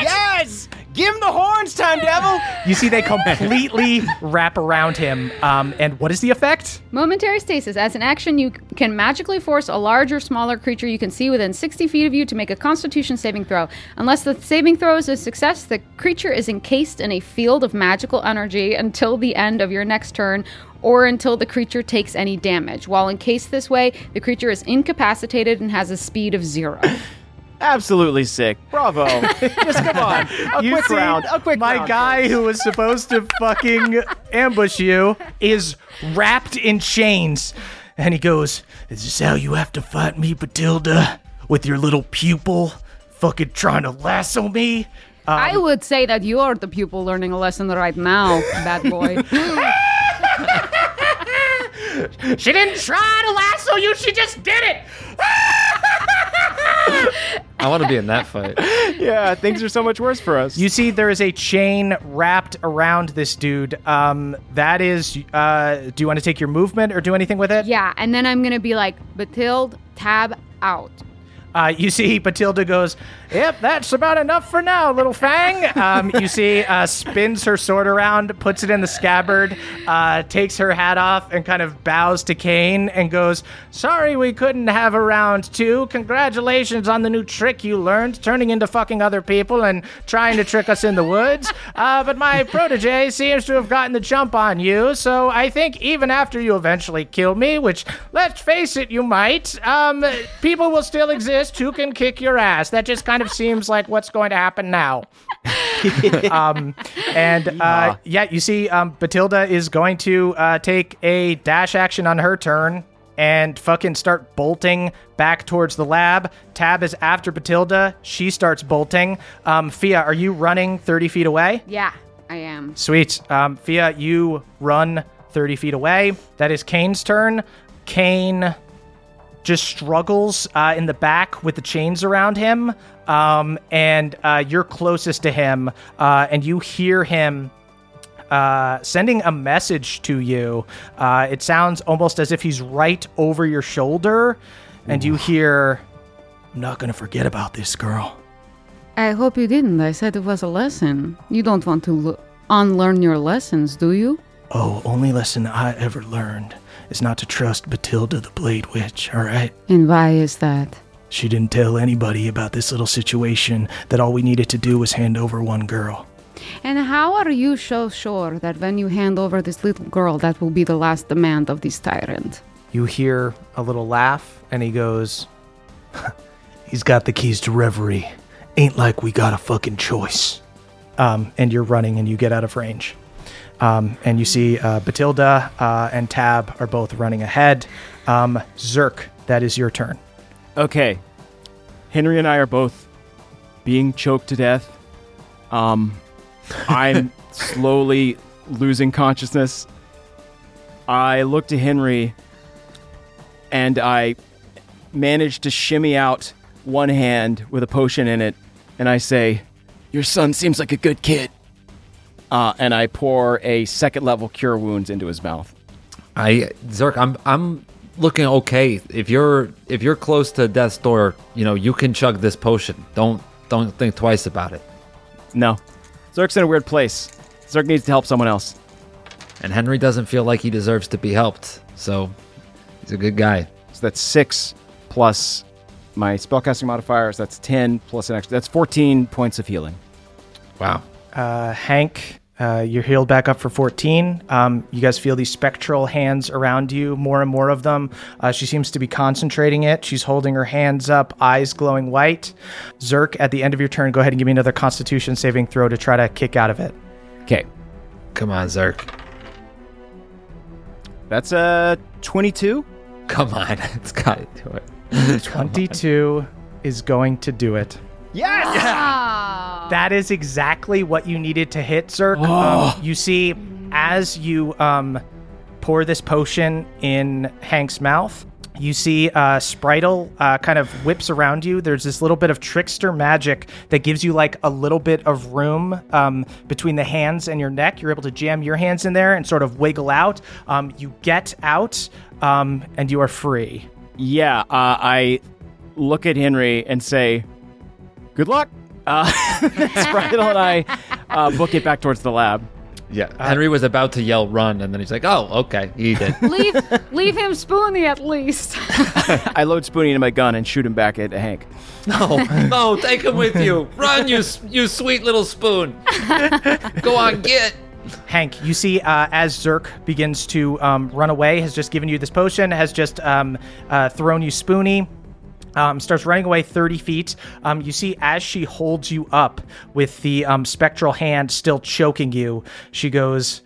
Yes! Give him the horns, time devil! You see, they completely wrap around him. Um, and what is the effect? Momentary stasis. As an action, you can magically force a large or smaller creature you can see within 60 feet of you to make a constitution saving throw. Unless the saving throw is a success, the creature is encased in a field of magical energy until the end of your next turn or until the creature takes any damage. While encased this way, the creature is incapacitated and has a speed of zero. Absolutely sick. Bravo. Just come on. A You quick see, round. A quick My round. guy who was supposed to fucking ambush you is wrapped in chains. And he goes, Is this how you have to fight me, Batilda? With your little pupil fucking trying to lasso me? Um, I would say that you are the pupil learning a lesson right now, bad boy. She didn't try to lasso you, she just did it! I want to be in that fight. Yeah, things are so much worse for us. You see, there is a chain wrapped around this dude. Um, that is, uh, do you want to take your movement or do anything with it? yeah, and then I'm gonna be like, Batilda, tab out. Uh, you see, Batilda goes, Yep, that's about enough for now, little Fang. Um, you see, uh, spins her sword around, puts it in the scabbard, uh, takes her hat off, and kind of bows to Kane and goes, Sorry we couldn't have a round two. Congratulations on the new trick you learned, turning into fucking other people and trying to trick us in the woods. Uh, but my protege seems to have gotten the jump on you, so I think even after you eventually kill me, which, let's face it, you might, um, people will still exist who can kick your ass. That just kind of seems like what's going to happen now. um, and uh, yeah, you see, um, Batilda is going to uh, take a dash action on her turn and fucking start bolting back towards the lab. Tab is after Batilda. She starts bolting. Um, Fia, are you running 30 feet away? Yeah, I am. Sweet. Um, Fia, you run 30 feet away. That is Kane's turn. Kane just struggles uh, in the back with the chains around him. Um, and uh, you're closest to him, uh, and you hear him uh, sending a message to you. Uh, it sounds almost as if he's right over your shoulder, and you hear, I'm not going to forget about this girl. I hope you didn't. I said it was a lesson. You don't want to l- unlearn your lessons, do you? Oh, only lesson I ever learned is not to trust Batilda the Blade Witch, all right? And why is that? She didn't tell anybody about this little situation, that all we needed to do was hand over one girl. And how are you so sure that when you hand over this little girl, that will be the last demand of this tyrant? You hear a little laugh, and he goes, He's got the keys to reverie. Ain't like we got a fucking choice. Um, and you're running and you get out of range. Um, and you see uh, Batilda uh, and Tab are both running ahead. Um, Zerk, that is your turn. Okay. Henry and I are both being choked to death. Um, I'm slowly losing consciousness. I look to Henry and I manage to shimmy out one hand with a potion in it, and I say, Your son seems like a good kid. Uh, and I pour a second level cure wounds into his mouth. I Zerk, I'm I'm looking okay. If you're if you're close to death's door, you know you can chug this potion. Don't don't think twice about it. No. Zerk's in a weird place. Zerk needs to help someone else. And Henry doesn't feel like he deserves to be helped, so he's a good guy. So that's six plus my spellcasting modifiers. That's 10 plus an extra. That's 14 points of healing. Wow. Uh, Hank, uh, you're healed back up for 14. Um, you guys feel these spectral hands around you, more and more of them. Uh, she seems to be concentrating it. She's holding her hands up, eyes glowing white. Zerk, at the end of your turn, go ahead and give me another constitution saving throw to try to kick out of it. Okay. Come on, Zerk. That's a 22. Come on. It's got to do it. 22 is going to do it. Ah. That is exactly what you needed to hit, Zerk. Um, you see, as you um, pour this potion in Hank's mouth, you see uh, Spritel uh, kind of whips around you. There's this little bit of trickster magic that gives you like a little bit of room um, between the hands and your neck. You're able to jam your hands in there and sort of wiggle out. Um, you get out um, and you are free. Yeah, uh, I look at Henry and say, Good luck. Uh, Spritel and I uh, book it back towards the lab. Yeah. Henry was about to yell run, and then he's like, oh, okay. He did. leave leave him spoony at least. I load Spoony into my gun and shoot him back at Hank. no, no, take him with you. Run, you, you sweet little spoon. Go on, get. Hank, you see uh, as Zerk begins to um, run away, has just given you this potion, has just um, uh, thrown you Spoony. Um, starts running away 30 feet. Um, you see, as she holds you up with the um, spectral hand still choking you, she goes,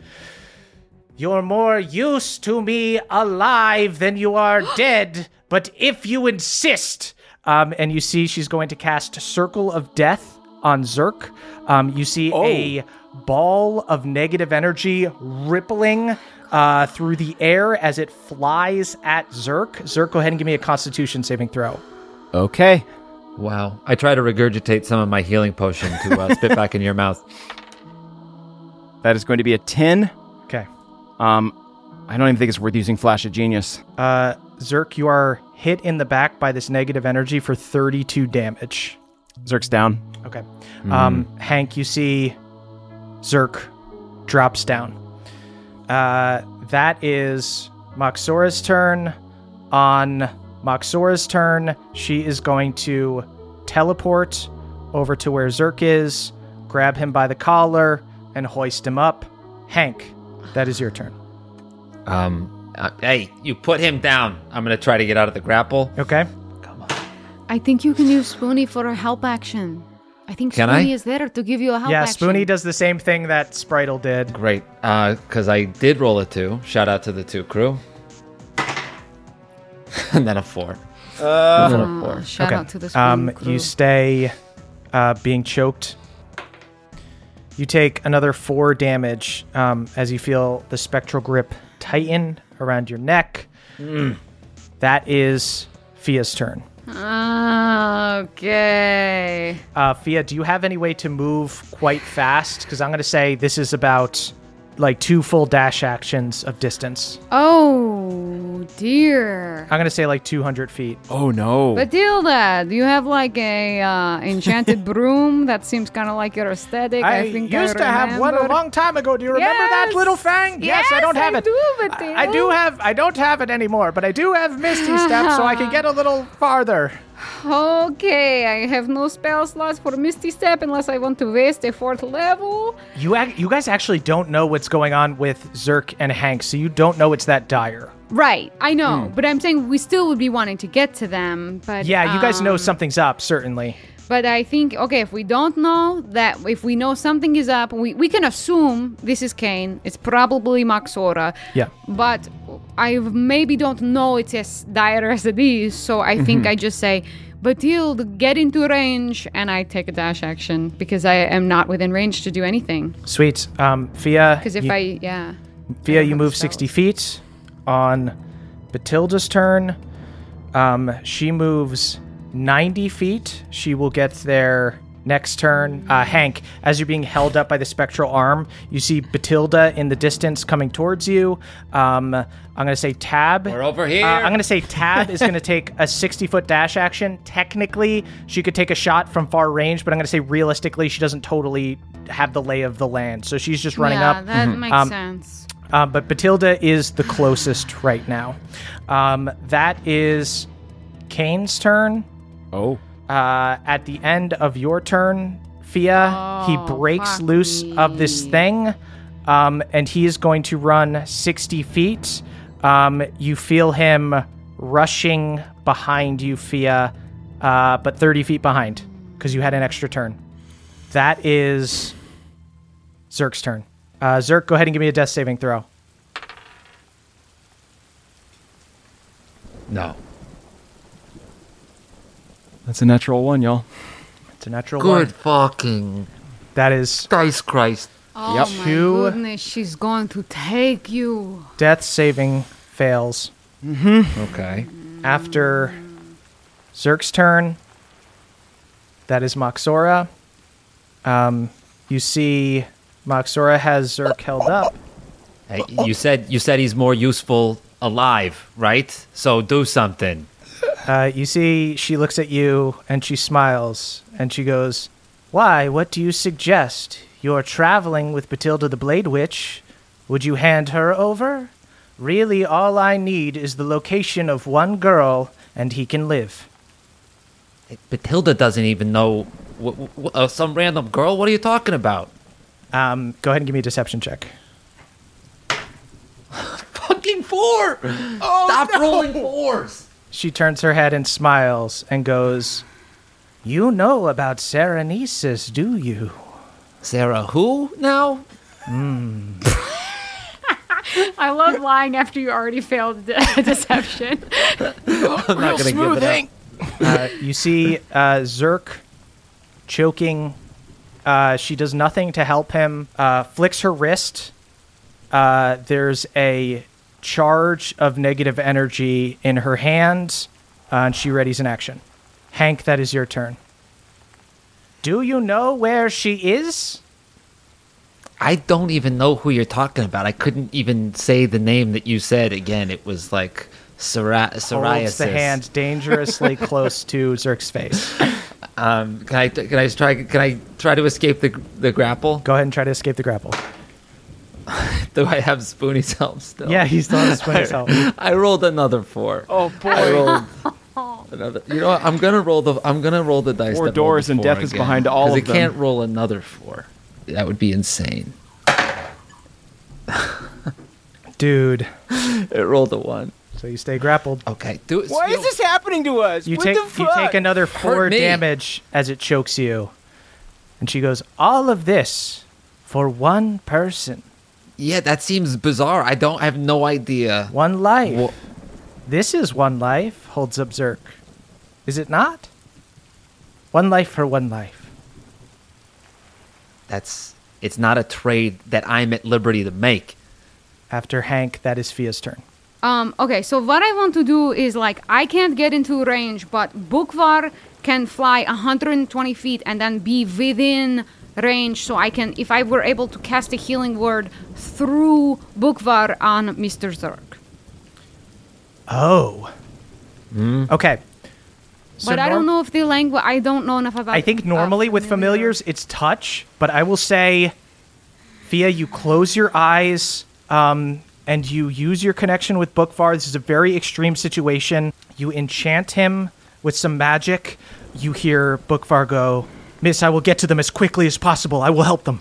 You're more used to me alive than you are dead, but if you insist. Um, and you see, she's going to cast Circle of Death on Zerk. Um, you see a ball of negative energy rippling uh, through the air as it flies at Zerk. Zerk, go ahead and give me a Constitution saving throw. Okay. Wow. I try to regurgitate some of my healing potion to uh, spit back in your mouth. That is going to be a 10. Okay. Um, I don't even think it's worth using Flash of Genius. Uh, Zerk, you are hit in the back by this negative energy for 32 damage. Zerk's down. Okay. Um, Hank, you see Zerk drops down. Uh, that is Moxora's turn. On Moxora's turn, she is going to teleport over to where Zerk is, grab him by the collar, and hoist him up. Hank, that is your turn. Um, uh, hey, you put him down. I'm going to try to get out of the grapple. Okay. Come on. I think you can use Spoony for a help action. I think Can Spoony I? is there to give you a help yeah, action. Spoony does the same thing that Spritel did. Great. Because I did roll a two. Shout out to the two crew. and then a four. and then a four. Shout okay. out to the um, crew. You stay uh, being choked. You take another four damage um, as you feel the spectral grip tighten around your neck. That is Fia's turn. Okay. Uh, Fia, do you have any way to move quite fast? Because I'm going to say this is about like two full dash actions of distance. Oh dear. I'm going to say like 200 feet. Oh, no. Batilda, do you have like a uh, enchanted broom? That seems kind of like your aesthetic. I, think I long time ago. Do you remember that little fang? Yes, I do, Batilda. I, I do have. I don't have it anymore, but I do have Misty Step, so I can get a little farther. Okay, I have no spell slots for Misty Step unless I want to waste a fourth level. You ac- you guys actually don't know what's going on with Zerk and Hank, so you don't know it's that dire. Right, I know, but I'm saying we still would be wanting to get to them. But Yeah, you guys know um, something's up, certainly. But I think okay, if we don't know that, if we know something is up, we, we can assume this is Kane. It's probably Moxora. Yeah. But I maybe don't know it's as dire as it is. So I think I just say Batilda, get into range, and I take a dash action because I am not within range to do anything. Sweet. Um, Fia. Because if you, I, yeah. Fia, don't you move spells. 60 feet on Batilda's turn. Um, she moves 90 feet. She will get there next turn. Uh, Hank, as you're being held up by the spectral arm, you see Batilda in the distance coming towards you. Um, I'm going to say Tab. We're over here. Uh, I'm going to say Tab is going to take a 60 foot dash action. Technically, she could take a shot from far range, but I'm going to say realistically, she doesn't totally have the lay of the land. So she's just running yeah, up. that makes Um, sense. Uh, but Batilda is the closest right now. Um, that is Kane's turn. Oh. Uh, at the end of your turn, Fia, he Oh, breaks fuck loose of this thing, um, and he is going to run 60 feet. Um, you feel him rushing behind you, Fia, uh, but 30 feet behind because you had an extra turn. That is Zerk's turn. Uh, Zerk, go ahead and give me a death saving throw. no. That's a natural one, y'all. It's a natural one. Good one. fucking That is dice Christ. Oh Yep. my Two- goodness, she's going to take you. death saving fails. Okay. After Zerk's turn, that is Moxora. Um, you see, Moxora has Zerk held up. Hey, you said you said he's more useful alive, right? So do something. Uh, you see, she looks at you and she smiles and she goes, Why, what do you suggest? You're traveling with Batilda the Blade Witch. Would you hand her over? Really, all I need is the location of one girl and he can live. Batilda doesn't even know wh- wh- uh, some random girl. What are you talking about? Um, go ahead and give me a deception check. Fucking four! Stop rolling fours. She turns her head and smiles and goes, You know about Serenesis, do you? Sarah, who now? I love lying after you already failed de- deception. I'm not gonna give it up. Uh, you see uh, Zerk choking. Uh, she does nothing to help him. Uh, flicks her wrist. Uh, there's a charge of negative energy in her hand, uh, and she readies an action. Hank, that is your turn. Do you know where she is? I don't even know who you're talking about. I couldn't even say the name that you said again. It was like psori- psoriasis. Holds the hand dangerously close to Zerk's face. Um, can I can I try can I try to escape the the grapple? Go ahead and try to escape the grapple. Do I have Spoonie's help still? Yeah, he's still on his spinner's help. I rolled another four. Oh boy. I rolled another. You know what? I'm gonna roll the I'm gonna roll the dice. Four that doors and four death is behind all of it them. can't roll another four. That would be insane. Dude. It rolled a one. So you stay grappled. Okay. Do it. Why is this happening to us? You what take the you take another four damage as it chokes you. And she goes, All of this for one person. Yeah, that seems bizarre. I don't I have no idea. One life. Wha- This is one life, holds up Zerk. Is it not? One life for one life. That's it's not a trade that I'm at liberty to make. After Hank, that is Fia's turn. Um, okay, so what I want to do is like I can't get into range, but Bukvar can fly 120 feet and then be within range. So I can, if I were able to cast a healing word through Bukvar on Mr. Zerk. Oh. Okay. So but I don't know if the language. I don't know enough about. I think uh, normally with familiars it's touch, but I will say, Fia, you close your eyes um, and you use your connection with Bookvar. This is a very extreme situation. You enchant him with some magic. You hear Bookvar go, Miss, I will get to them as quickly as possible. I will help them.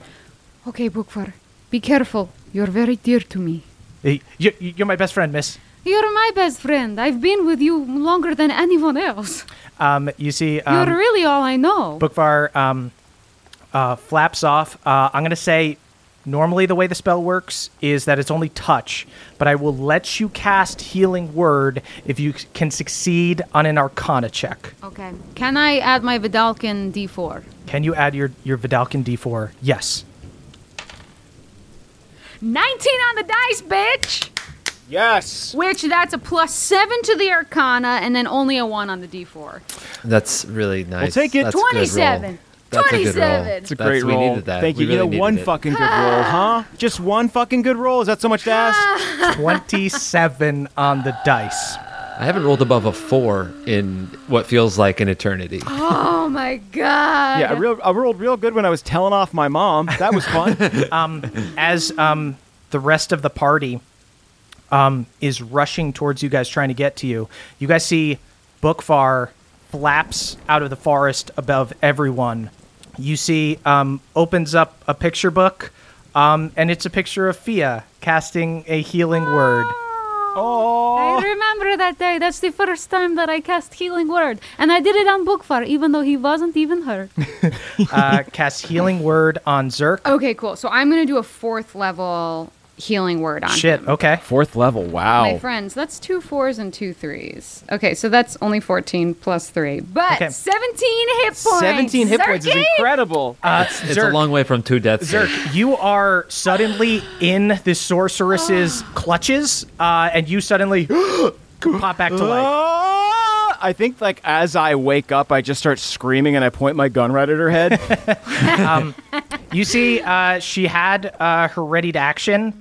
Okay, Bukvar, be careful. You're very dear to me. You- You're my best friend, Miss. You're my best friend. I've been with you longer than anyone else. Um, you see, um, You're really all I know. Bookvar um, uh, flaps off. Uh, I'm going to say Normally, the way the spell works is that it's only touch, but I will let you cast Healing Word if you can succeed on an Arcana check. Okay. Can I add my Vedalken D4? Can you add your, your Vedalken d4? Yes. 19 on the dice, bitch! Yes. Which that's a plus 7 to the Arcana and then only a 1 on the D4. That's really nice. We'll take it. That's a good roll. 27. That's a good roll. 27. It's a That's- great we roll. needed that. Thank We you. you really know, one it. fucking good roll, huh? Just one fucking good roll? Is that so much to ask? 27 on the dice. I haven't rolled above a four in what feels like an eternity. Oh my god. yeah, I, real, I rolled real good when I was telling off my mom. That was fun. As um, the rest of the party um, is rushing towards you guys, trying to get to you, you guys see Bookfar flaps out of the forest above everyone. You see, um, opens up a picture book, um, and it's a picture of Fia casting a healing word. Oh. I remember that day. That's the first time that I cast Healing Word. And I did it on Bookfar, even though he wasn't even hurt. Uh, casts healing word on Zerk. okay, cool. So I'm going to do a fourth level Healing Word on Shit. him. Okay. Fourth level. Wow. My friends, that's two fours and two threes. Okay, so that's only 14 plus three. But Okay. 17 hit points. 17 hit points is Zerky! incredible. Uh, It's a long way from two deaths. Zerk, you are suddenly in the sorceress's clutches, uh, and you suddenly pop back to life. Ah! I think like as I wake up, I just start screaming and I point my gun right at her head. You see, uh, she had uh, her ready to action.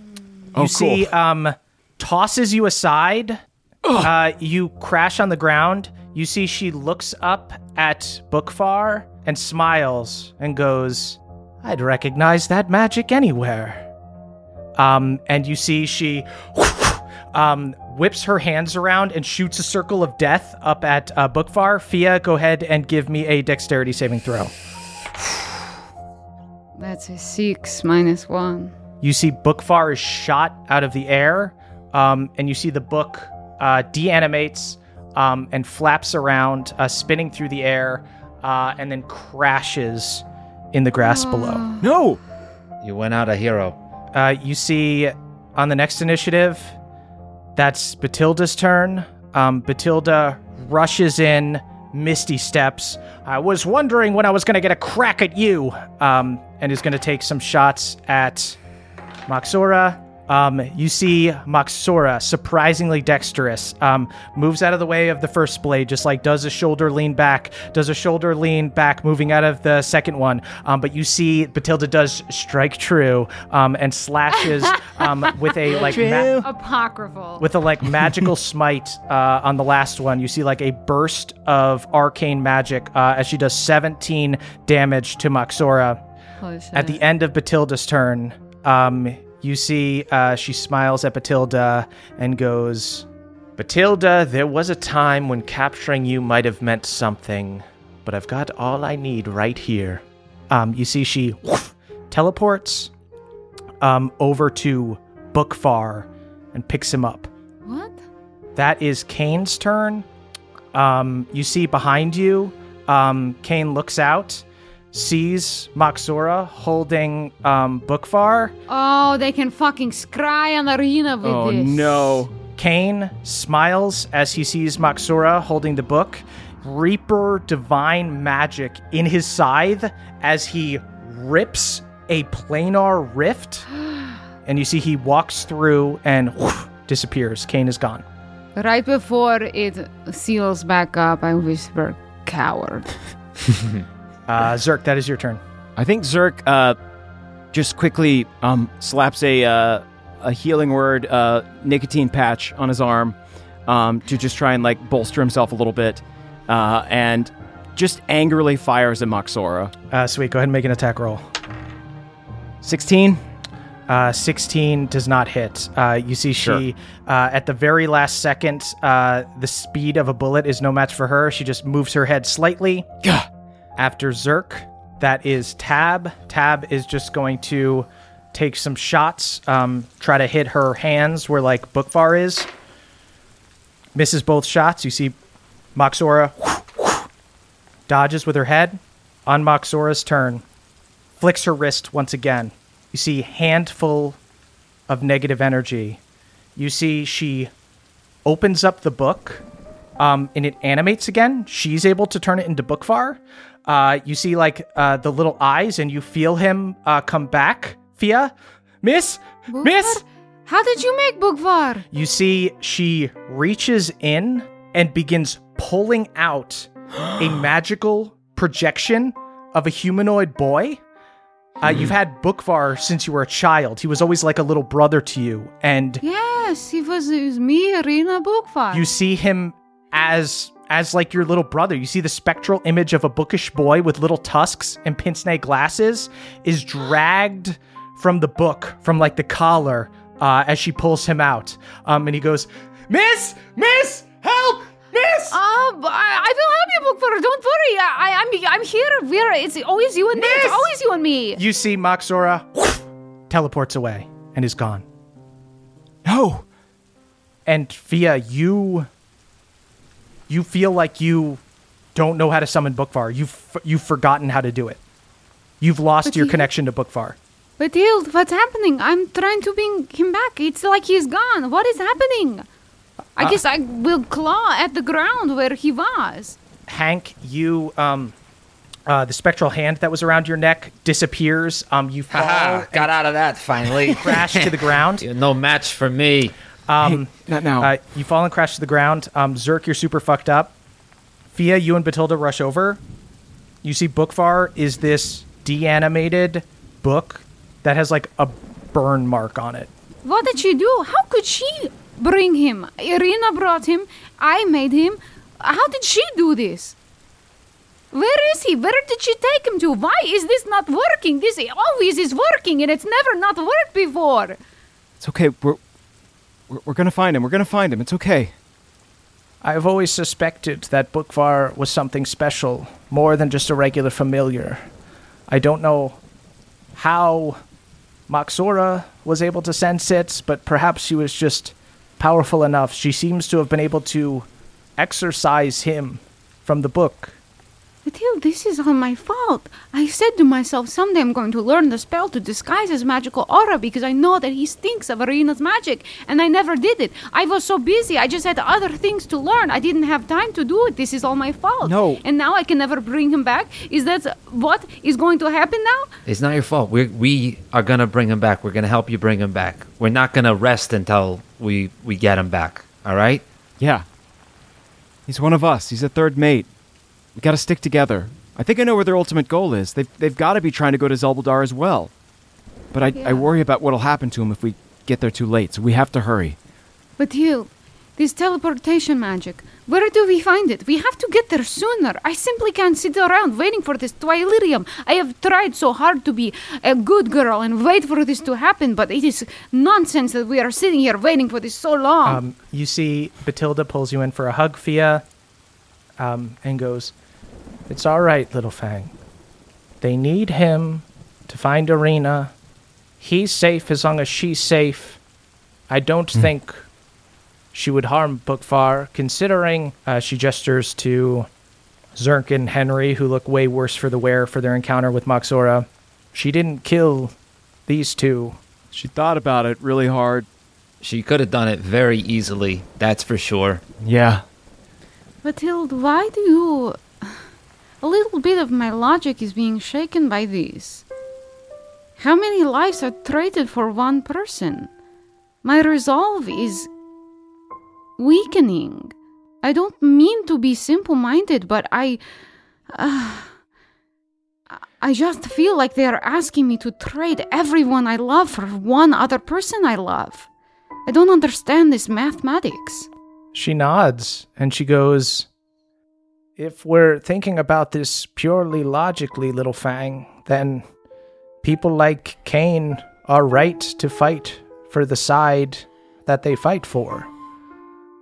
You Oh, see, cool. um, tosses you aside. Uh, you crash on the ground. You see, she looks up at Bookfar and smiles and goes, "I'd recognize that magic anywhere." Um, and you see, she um, whips her hands around and shoots a circle of death up at uh, Bookfar. Fia, go ahead and give me a dexterity saving throw. That's a six minus one. You see Bookfar is shot out of the air, um, and you see the book uh, deanimates um, and flaps around, uh, spinning through the air, uh, and then crashes in the grass below. no. You went out a hero. Uh, you see on the next initiative, that's Batilda's turn. Um, Batilda rushes in, misty steps. I was wondering when I was going to get a crack at you, um, and is going to take some shots at Moxora. Um, you see Moxora, surprisingly dexterous, um, moves out of the way of the first blade, just like does a shoulder lean back, does a shoulder lean back, moving out of the second one. Um, but you see Batilda does strike true um, and slashes um, with a like ma- Apocryphal. with a like magical smite uh, on the last one. You see like a burst of arcane magic uh, as she does 17 damage to Moxora. At the end of Batilda's turn, um, you see uh, she smiles at Batilda and goes, Batilda, there was a time when capturing you might have meant something, but I've got all I need right here. Um, you see she teleports um, over to Bookfar and picks him up. What? That is Kane's turn. Um, you see behind you, um, Kane looks out, sees Moxora holding um, Bookfar. Oh, they can fucking scry on arena with Oh this. no. Kane smiles as he sees Moxora holding the book. Reaper divine magic in his scythe as he rips a planar rift. And you see he walks through and disappears. Kane is gone. Right before it seals back up, I whisper, coward. Uh, Zerk, that is your turn. I think Zerk uh, just quickly um, slaps a uh, a healing word uh, nicotine patch on his arm um, to just try and like bolster himself a little bit, uh, and just angrily fires at Moxora. Uh, sweet, go ahead and make an attack roll. Sixteen. Uh, 16 does not hit. Uh, you see, she, Sure. uh, at the very last second, uh, the speed of a bullet is no match for her. She just moves her head slightly. Gah. After Zerk, that is Tab. Tab is just going to take some shots, um, try to hit her hands where, like, Bookfar is. Misses both shots. You see Moxora dodges with her head. On Moxora's turn, flicks her wrist once again. You You see handful of negative energy. You see she opens up the book um, and it animates again. She's able to turn it into Bookvar. Uh, you see like uh, the little eyes and you feel him uh, come back. Fia, Miss, Miss. How did you make Bookvar? You see, she reaches in and begins pulling out a magical projection of a humanoid boy. Uh, you've had Bookvar since you were a child. He was always like a little brother to you. And Yes, he was, it was me, Irina Bookvar. you see him as as like your little brother. You see the spectral image of a bookish boy with little tusks and pince-nez glasses is dragged from the book, from like the collar, uh, as she pulls him out. Um, and he goes, Miss, Miss, help, Miss. Oh, b- I, I will help you, Bookvar. Don't worry. I, I, I'm I'm here. We're, it's always you and me. It's always you and me. you see Moxora teleports away and is gone. No. And Fia, you you feel like you don't know how to summon Bookvar. You've you've forgotten how to do it. You've lost But your he- connection to Bookvar. But Hild, what's happening? I'm trying to bring him back. It's like he's gone. What is happening? I Uh, guess I will claw at the ground where he was. Hank, you um uh, the spectral hand that was around your neck disappears. Um, you fall, Haha, got out of that finally. crash to the ground. You're no match for me. Um, Not now. uh, you fall and crash to the ground. Um, Zerk, you're super fucked up. Fia, you and Batilda rush over. You see, Bookvar is this de-animated book that has like a burn mark on it. What did she do? How could she bring him? Irina brought him. I made him. How did she do this? Where is he? Where did she take him to? Why is this not working? This always is working and it's never not worked before. it's okay. We're, we're we're gonna find him. We're gonna find him. It's okay. I've always suspected that Bookvar was something special, more than just a regular familiar. I don't know how Moxora was able to sense it, but perhaps she was just powerful enough. She seems to have been able to exorcise him from the book. Batilda, this is all my fault. I said to myself, someday I'm going to learn the spell to disguise his magical aura because I know that he stinks of Arena's magic, and I never did it. I was so busy, I just had other things to learn. I didn't have time to do it. This is all my fault. No. And now I can never bring him back? Is that what is going to happen now? It's not your fault. We're, we are gonna bring him back. We're gonna help you bring him back. We're not gonna rest until we we get him back. All right? Yeah. He's one of us. He's a third mate. We gotta stick together. I think I know where their ultimate goal is. They've, they've got to be trying to go to Zelbaldar as well. But I, Yeah. I worry about what'll happen to them if we get there too late, so we have to hurry. But you, this teleportation magic, where do we find it? We have to get there sooner. I simply can't sit around waiting for this twilirium. I have tried so hard to be a good girl and wait for this to happen, but it is nonsense that we are sitting here waiting for this so long. Um, you see, Batilda pulls you in for a hug, Fia, um, and goes, It's all right, little Fang. They need him to find Arena. He's safe as long as she's safe. I don't think she would harm Bookfar, considering uh, she gestures to Zerk and Henry, who look way worse for the wear for their encounter with Moxora. She didn't kill these two. She thought about it really hard. She could have done it very easily. That's for sure. Yeah. Batilda, why do you. A little bit of my logic is being shaken by this. How many lives are traded for one person? My resolve is weakening. I don't mean to be simple minded, but I. Uh, I just feel like they are asking me to trade everyone I love for one other person I love. I don't understand this mathematics. She nods and she goes, If we're thinking about this purely logically, little Fang, then people like Kane are right to fight for the side that they fight for.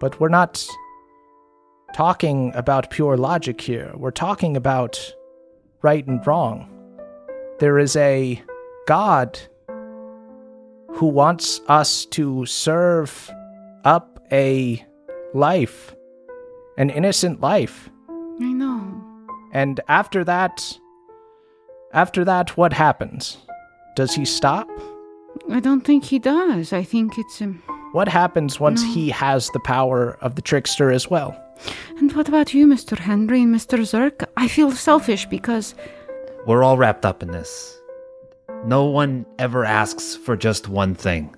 But we're not talking about pure logic here. We're talking about right and wrong. There is a God who wants us to serve up a life, an innocent life. I know. And after that, after that, what happens? Does he stop? I don't think he does. I think it's um. What happens once he has the power of the trickster as well? And what about you, Mr. Henry and Mr. Zerk? I feel selfish because We're all wrapped up in this. No one ever asks for just one thing.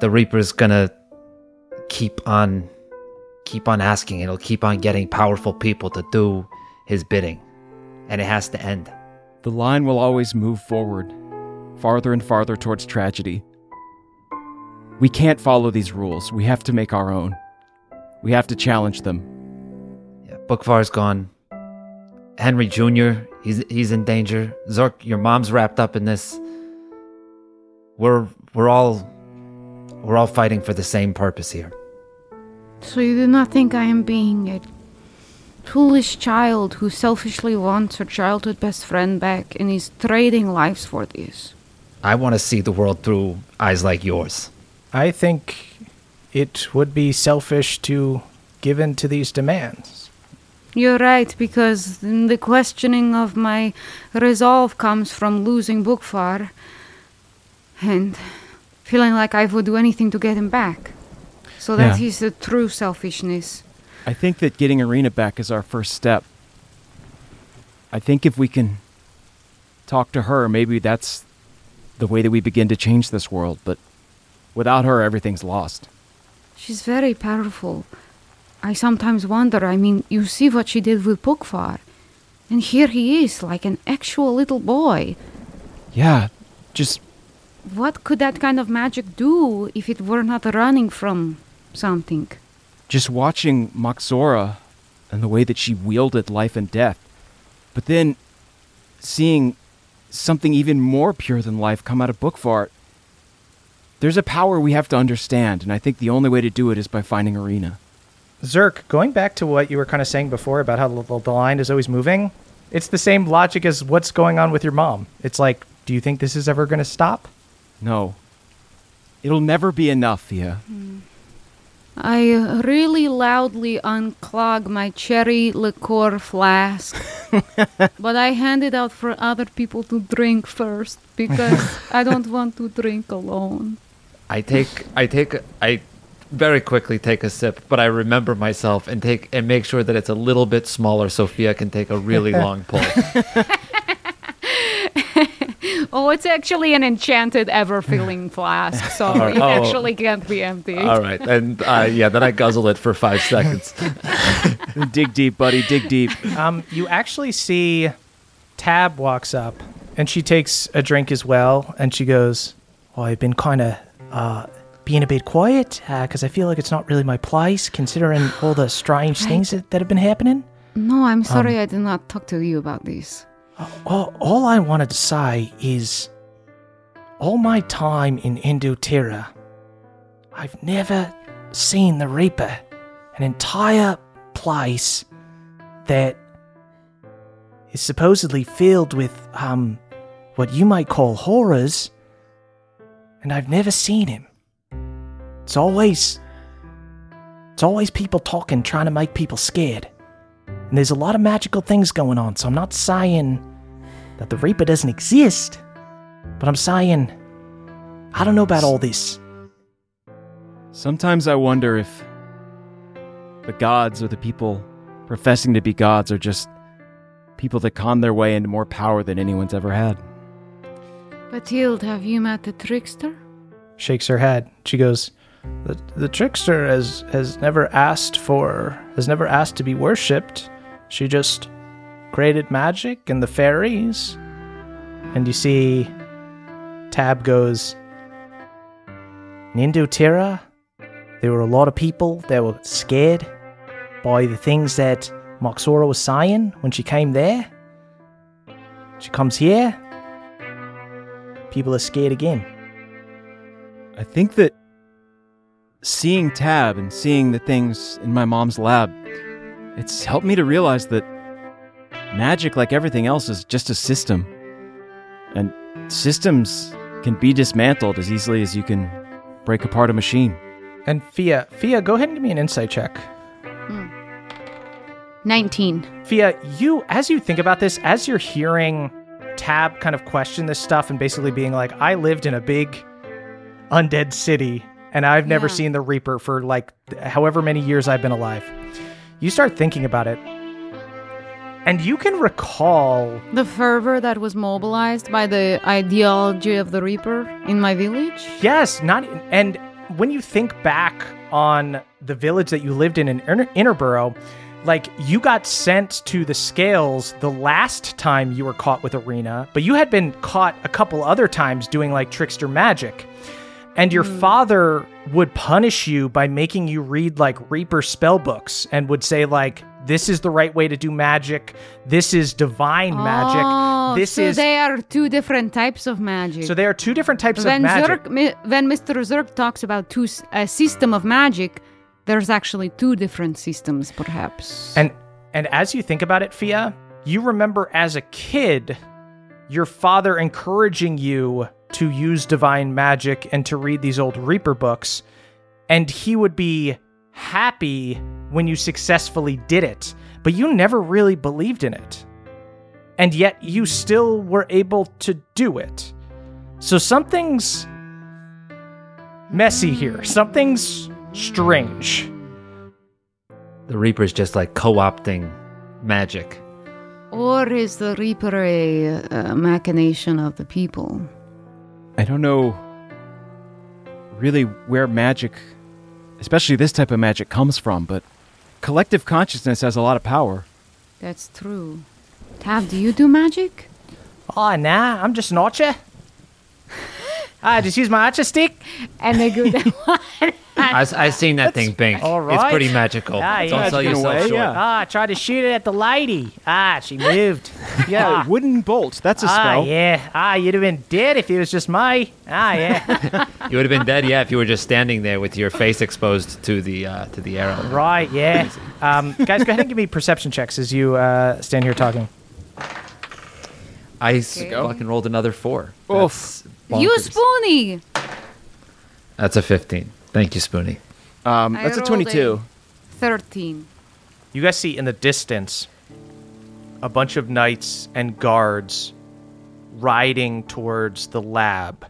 The Reaper's gonna keep on keep on asking. It'll keep on getting powerful people to do his bidding. And it has to end. The line will always move forward, farther and farther towards tragedy. We can't follow these rules. We have to make our own. We have to challenge them. Yeah, Bookvar's gone. Henry Jr., he's he's in danger. Zerk, your mom's wrapped up in this. We're we're all we're all fighting for the same purpose here. So you do not think I am being a foolish child who selfishly wants her childhood best friend back and is trading lives for this? I want to see the world through eyes like yours. I think it would be selfish to give in to these demands. You're right, because the questioning of my resolve comes from losing Bookfar and feeling like I would do anything to get him back. So that Yeah. is the true selfishness. I think that getting Arena back is our first step. I think if we can talk to her, maybe that's the way that we begin to change this world. But without her, everything's lost. She's very powerful. I sometimes wonder, I mean, you see what she did with Bookfar. And here he is, like an actual little boy. Yeah, just What could that kind of magic do if it were not running from something? just watching Moxora and the way that she wielded life and death, but then seeing something even more pure than life come out of Bookfart. There's a power we have to understand, and I think the only way to do it is by finding Arena. Zerk, going back to what you were kind of saying before about how the, the line is always moving, it's the same logic as what's going on with your mom. It's like, do you think this is ever going to stop? No. It'll never be enough, Fia. Hmm. I really loudly unclog my cherry liqueur flask, but I hand it out for other people to drink first because I don't want to drink alone. I take I take I very quickly take a sip, but I remember myself and take and make sure that it's a little bit smaller. Sophia can take a really long pull. Oh, it's actually an enchanted, ever filling flask, so right. it Oh. actually can't be empty. All right, and uh, yeah, then I guzzle it for five seconds. dig deep, buddy, dig deep. Um, you actually see Tab walks up and she takes a drink as well, and she goes, "Oh, I've been kind of uh, being a bit quiet because I feel like it's not really my place, considering all the strange things that, that have been happening." No, I'm sorry I did not talk to you about this. All, all I wanted to say is, all my time in Indoterra, I've never seen the Reaper, an entire place that is supposedly filled with um, what you might call horrors, and I've never seen him. It's always, it's always people talking, trying to make people scared. And there's a lot of magical things going on, so I'm not saying that the Reaper doesn't exist, but I'm saying I don't know about all this. Sometimes I wonder if the gods or the people professing to be gods are just people that con their way into more power than anyone's ever had. Batilda, have you met the trickster? Shakes her head. She goes, "The the trickster has has never asked for has never asked to be worshipped. She just created magic and the fairies." And you see, Tab goes, "In Indoterra, there were a lot of people that were scared by the things that Moxora was saying when she came there. She comes here, people are scared again." I think that seeing Tab and seeing the things in my mom's lab, it's helped me to realize that magic, like everything else, is just a system. And systems can be dismantled as easily as you can break apart a machine. And Fia, Fia, go ahead and give me an insight check. Hmm. 19. Fia, you, as you think about this, as you're hearing Tab kind of question this stuff and basically being like, I lived in a big undead city and I've never Yeah. seen the Reaper for like however many years I've been alive. You start thinking about it, and you can recall The fervor that was mobilized by the ideology of the Reaper in my village. Yes, not and when you think back on the village that you lived in in Inner- Innerborough, like you got sent to the scales the last time you were caught with Arena, but you had been caught a couple other times doing like trickster magic. And your hmm. father would punish you by making you read like Reaper spell books and would say like this is the right way to do magic. This is divine Oh, magic. This so is they are two different types of magic. so there are two different types when of magic. When Mr. Zerk talks about two a system of magic, there's actually two different systems, perhaps. And and as you think about it, Fia, you remember as a kid your father encouraging you to use divine magic and to read these old Reaper books, and he would be happy when you successfully did it, but you never really believed in it. And yet you still were able to do it. So something's messy here. Something's strange. The Reaper's just like co-opting magic. or is the Reaper a uh, machination of the people? I don't know really where magic, especially this type of magic, comes from, but collective consciousness has a lot of power. That's true. Tab, do you do magic? Oh, nah, I'm just an archer. I just use my archer stick. And a good one. I, I seen that thing, Bink. all It's pretty magical. Ah, Don't yeah, sell it's in yourself way, short. yeah. Ah, I tried to shoot it at the lady. Ah, she moved. Yeah, wooden bolt. That's a ah, spell. yeah. Ah, you'd have been dead if it was just me. Ah, yeah. You would have been dead, yeah, if you were just standing there with your face exposed to the uh, to the arrow. right, yeah. Um, guys, go ahead and give me perception checks as you uh, stand here talking. I s- fucking rolled another four. Oof. That's you spoony. That's a fifteen. Thank you, Spoonie. Um, I that's a rolled 22. 13. You guys see in the distance a bunch of knights and guards riding towards the lab.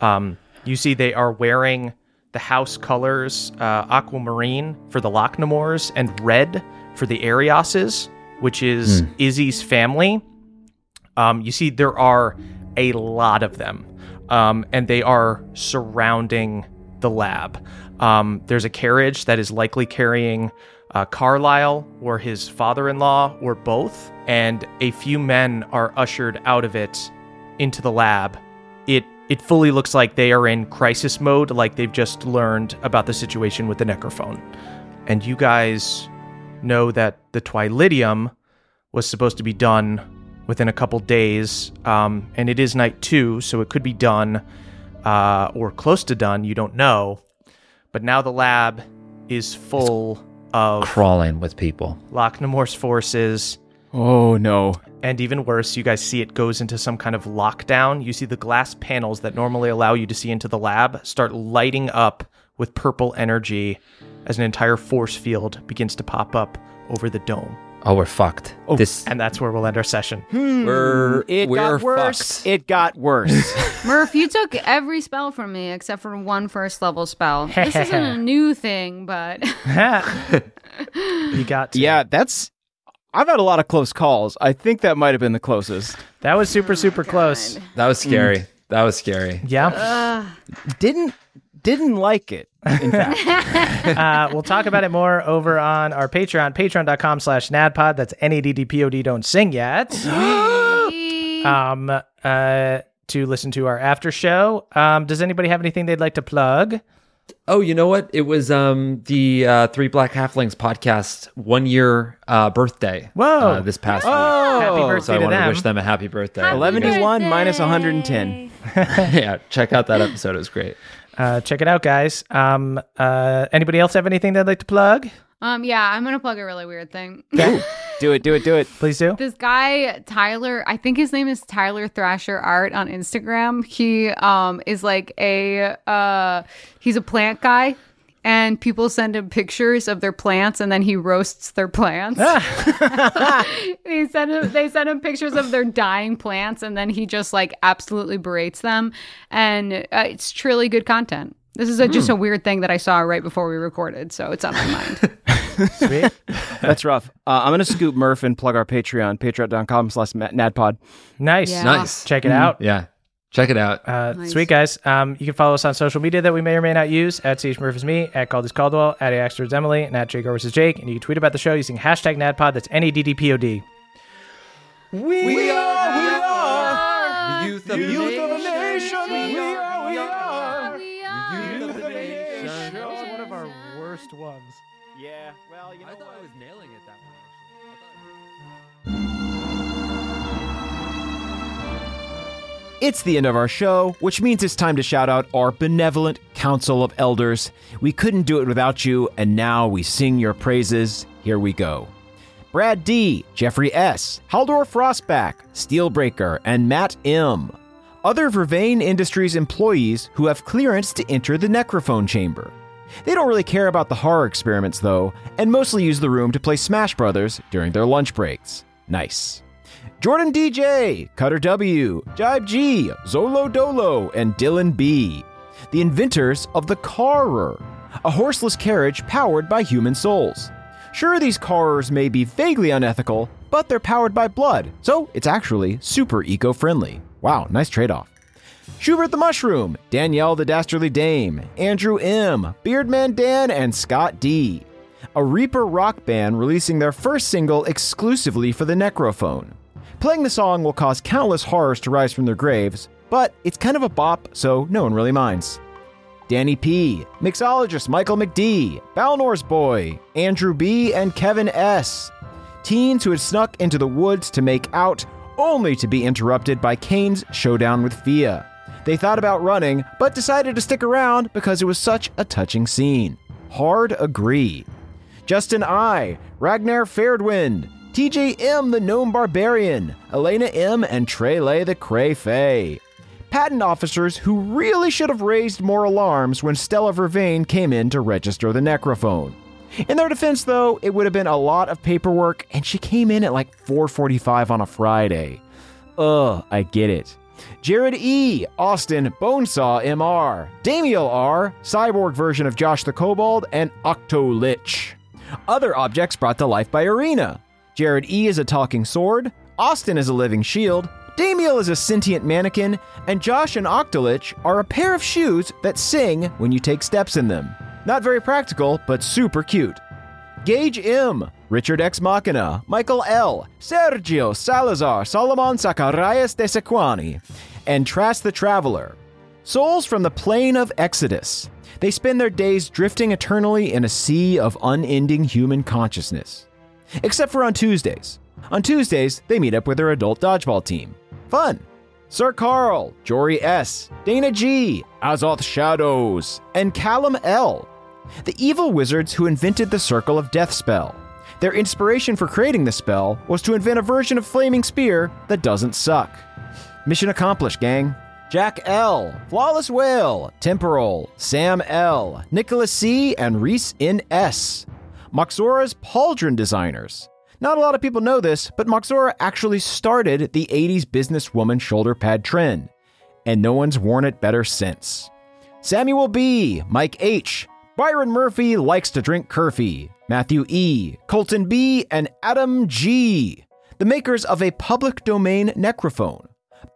Um, you see they are wearing the house colors uh, aquamarine for the Lochnamoors and red for the Arioses, which is Izzy's family. Um, you see there are a lot of them, um, and they are surrounding the lab. Um, there's a carriage that is likely carrying uh, Carlisle or his father-in-law or both, and a few men are ushered out of it into the lab. It it fully looks like they are in crisis mode, like they've just learned about the situation with the necrophone. And you guys know that the Twilidium was supposed to be done within a couple days, um, and it is night two, so it could be done uh, or close to done. You don't know, but now the lab is full of Crawling with people. Lochnamore's forces. Oh, no. And even worse, you guys see it goes into some kind of lockdown. You see the glass panels that normally allow you to see into the lab start lighting up with purple energy as an entire force field begins to pop up over the dome. Oh, we're fucked. Oh, This And that's where we'll end our session. Hmm. we're It we're got worse. fucked. It got worse. Murph, you took every spell from me except for one first level spell. This isn't a new thing, but you got to. yeah, that's. I've had a lot of close calls. I think that might have been the closest. That was super, super oh, close. That was mm. scary. That was scary. Yeah. Didn't didn't like it. In fact, uh, we'll talk about it more over on our Patreon, patreon.com slash nadpod. That's N-A-D-D-P-O-D. Don't sing yet. um, uh, to listen to our after show. Um, does anybody have anything they'd like to plug? Oh, you know what? It was um the uh, Three Black Halflings podcast one year uh, birthday. Whoa. uh, this past Happy oh, birthday week. So I to wanted to wish them a happy birthday. eleven Happy to one minus birthday. 110. yeah, check out that episode. It was great. Uh, check it out, guys. Um, uh, anybody else have anything they'd like to plug? um, yeah, I'm gonna plug a really weird thing. Do it, do it, do it. Please do. this guy Tyler, I think his name is Tyler Thrasher Art on Instagram. He um is like a uh he's a plant guy and people send him pictures of their plants and then he roasts their plants. he send him, they send him pictures of their dying plants and then he just like absolutely berates them. And uh, it's truly good content. This is a, just a weird thing that I saw right before we recorded, so it's on my mind. Sweet. That's rough. Uh, I'm gonna scoop Murph and plug our Patreon, patreon.com slash nadpod. Nice. Yeah. Nice. Check it out. Yeah. Check it out. Uh, Nice. Sweet guys. Um, you can follow us on social media that we may or may not use at CH Murph is me, at Caldis Caldwell, at Axter is Emily, and at Jake Hurwitz is Jake. And you can tweet about the show using hashtag NADPOD. That's N A D D P O D. We, are, we are, The youth of the the youth of a nation. nation. We are, we are. We are. Youth of the nation. That was one of our worst ones. Yeah, well, you I thought I was nailing it that one. It's the end of our show, which means it's time to shout out our benevolent Council of Elders. We couldn't do it without you, and now we sing your praises. Here we go. Brad D, Jeffrey S, Haldor Frostback, Steelbreaker, and Matt M. Other Vervain Industries employees who have clearance to enter the necrophone chamber. They don't really care about the horror experiments, though, and mostly use the room to play Smash Brothers during their lunch breaks. Nice. Jordan DJ, Cutter W, Jibe G, Zolo Dolo, and Dylan B. The inventors of the Carer, a horseless carriage powered by human souls. Sure, these Carers may be vaguely unethical, but they're powered by blood, so it's actually super eco friendly. Wow, nice trade off. Schubert the Mushroom, Danielle the Dastardly Dame, Andrew M., Beardman Dan, and Scott D. A Reaper rock band releasing their first single exclusively for the Necrophone. Playing the song will cause countless horrors to rise from their graves, but it's kind of a bop, so no one really minds. Danny P., mixologist Michael McD., Balnor's Boy, Andrew B., and Kevin S. Teens who had snuck into the woods to make out, only to be interrupted by Kane's showdown with Fia. They thought about running, but decided to stick around because it was such a touching scene. Hard agree. Justin I, Ragnar Fairdwind, TJ M, the Gnome Barbarian, Elena M, and Trele the Cray Fay. Patent officers who really should have raised more alarms when Stella Vervain came in to register the necrophone. In their defense, though, it would have been a lot of paperwork, and she came in at like 4:45 on a Friday. Ugh, I get it. Jared E, Austin Bonesaw MR, Damiel R, cyborg version of Josh the Kobold, and Octo Lich. Other objects brought to life by Arena. Jared E is a talking sword, Austin is a living shield, Damiel is a sentient mannequin, and Josh and Octolich are a pair of shoes that sing when you take steps in them. Not very practical, but super cute. Gage M, Richard X Machina, Michael L, Sergio Salazar, Solomon Zacharias de Sequani, and Trask the Traveler. Souls from the plane of Exodus. They spend their days drifting eternally in a sea of unending human consciousness. Except for on Tuesdays. On Tuesdays, they meet up with their adult dodgeball team. Fun! Sir Carl, Jory S., Dana G., Azoth Shadows, and Callum L., the evil wizards who invented the Circle of Death spell. Their inspiration for creating the spell was to invent a version of Flaming Spear that doesn't suck. Mission accomplished, gang. Jack L., Flawless Whale, Temporal, Sam L., Nicholas C., and Reese N. Moxora's pauldron designers. Not a lot of people know this, but Moxora actually started the 80s businesswoman shoulder pad trend, and no one's worn it better since. Samuel B., Mike H., Byron Murphy likes to drink Curfy, Matthew E., Colton B., and Adam G., the makers of a public domain necrophone.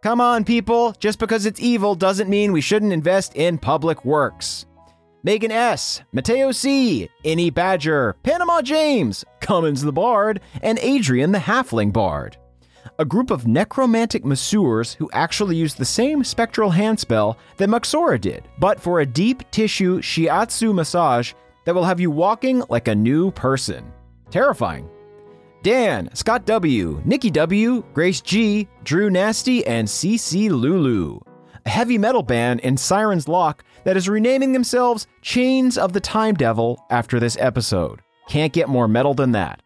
Come on, people, just because it's evil doesn't mean we shouldn't invest in public works. Megan S., Mateo C., Any Badger, Panama James, Cummins the Bard, and Adrian the Halfling Bard. A group of necromantic masseurs who actually use the same spectral hand spell that Moxora did, but for a deep tissue shiatsu massage that will have you walking like a new person. Terrifying. Dan, Scott W., Nikki W., Grace G., Drew Nasty, and CC Lulu. A heavy metal band in Siren's Lock that is renaming themselves Chains of the Time Devil after this episode. Can't get more metal than that.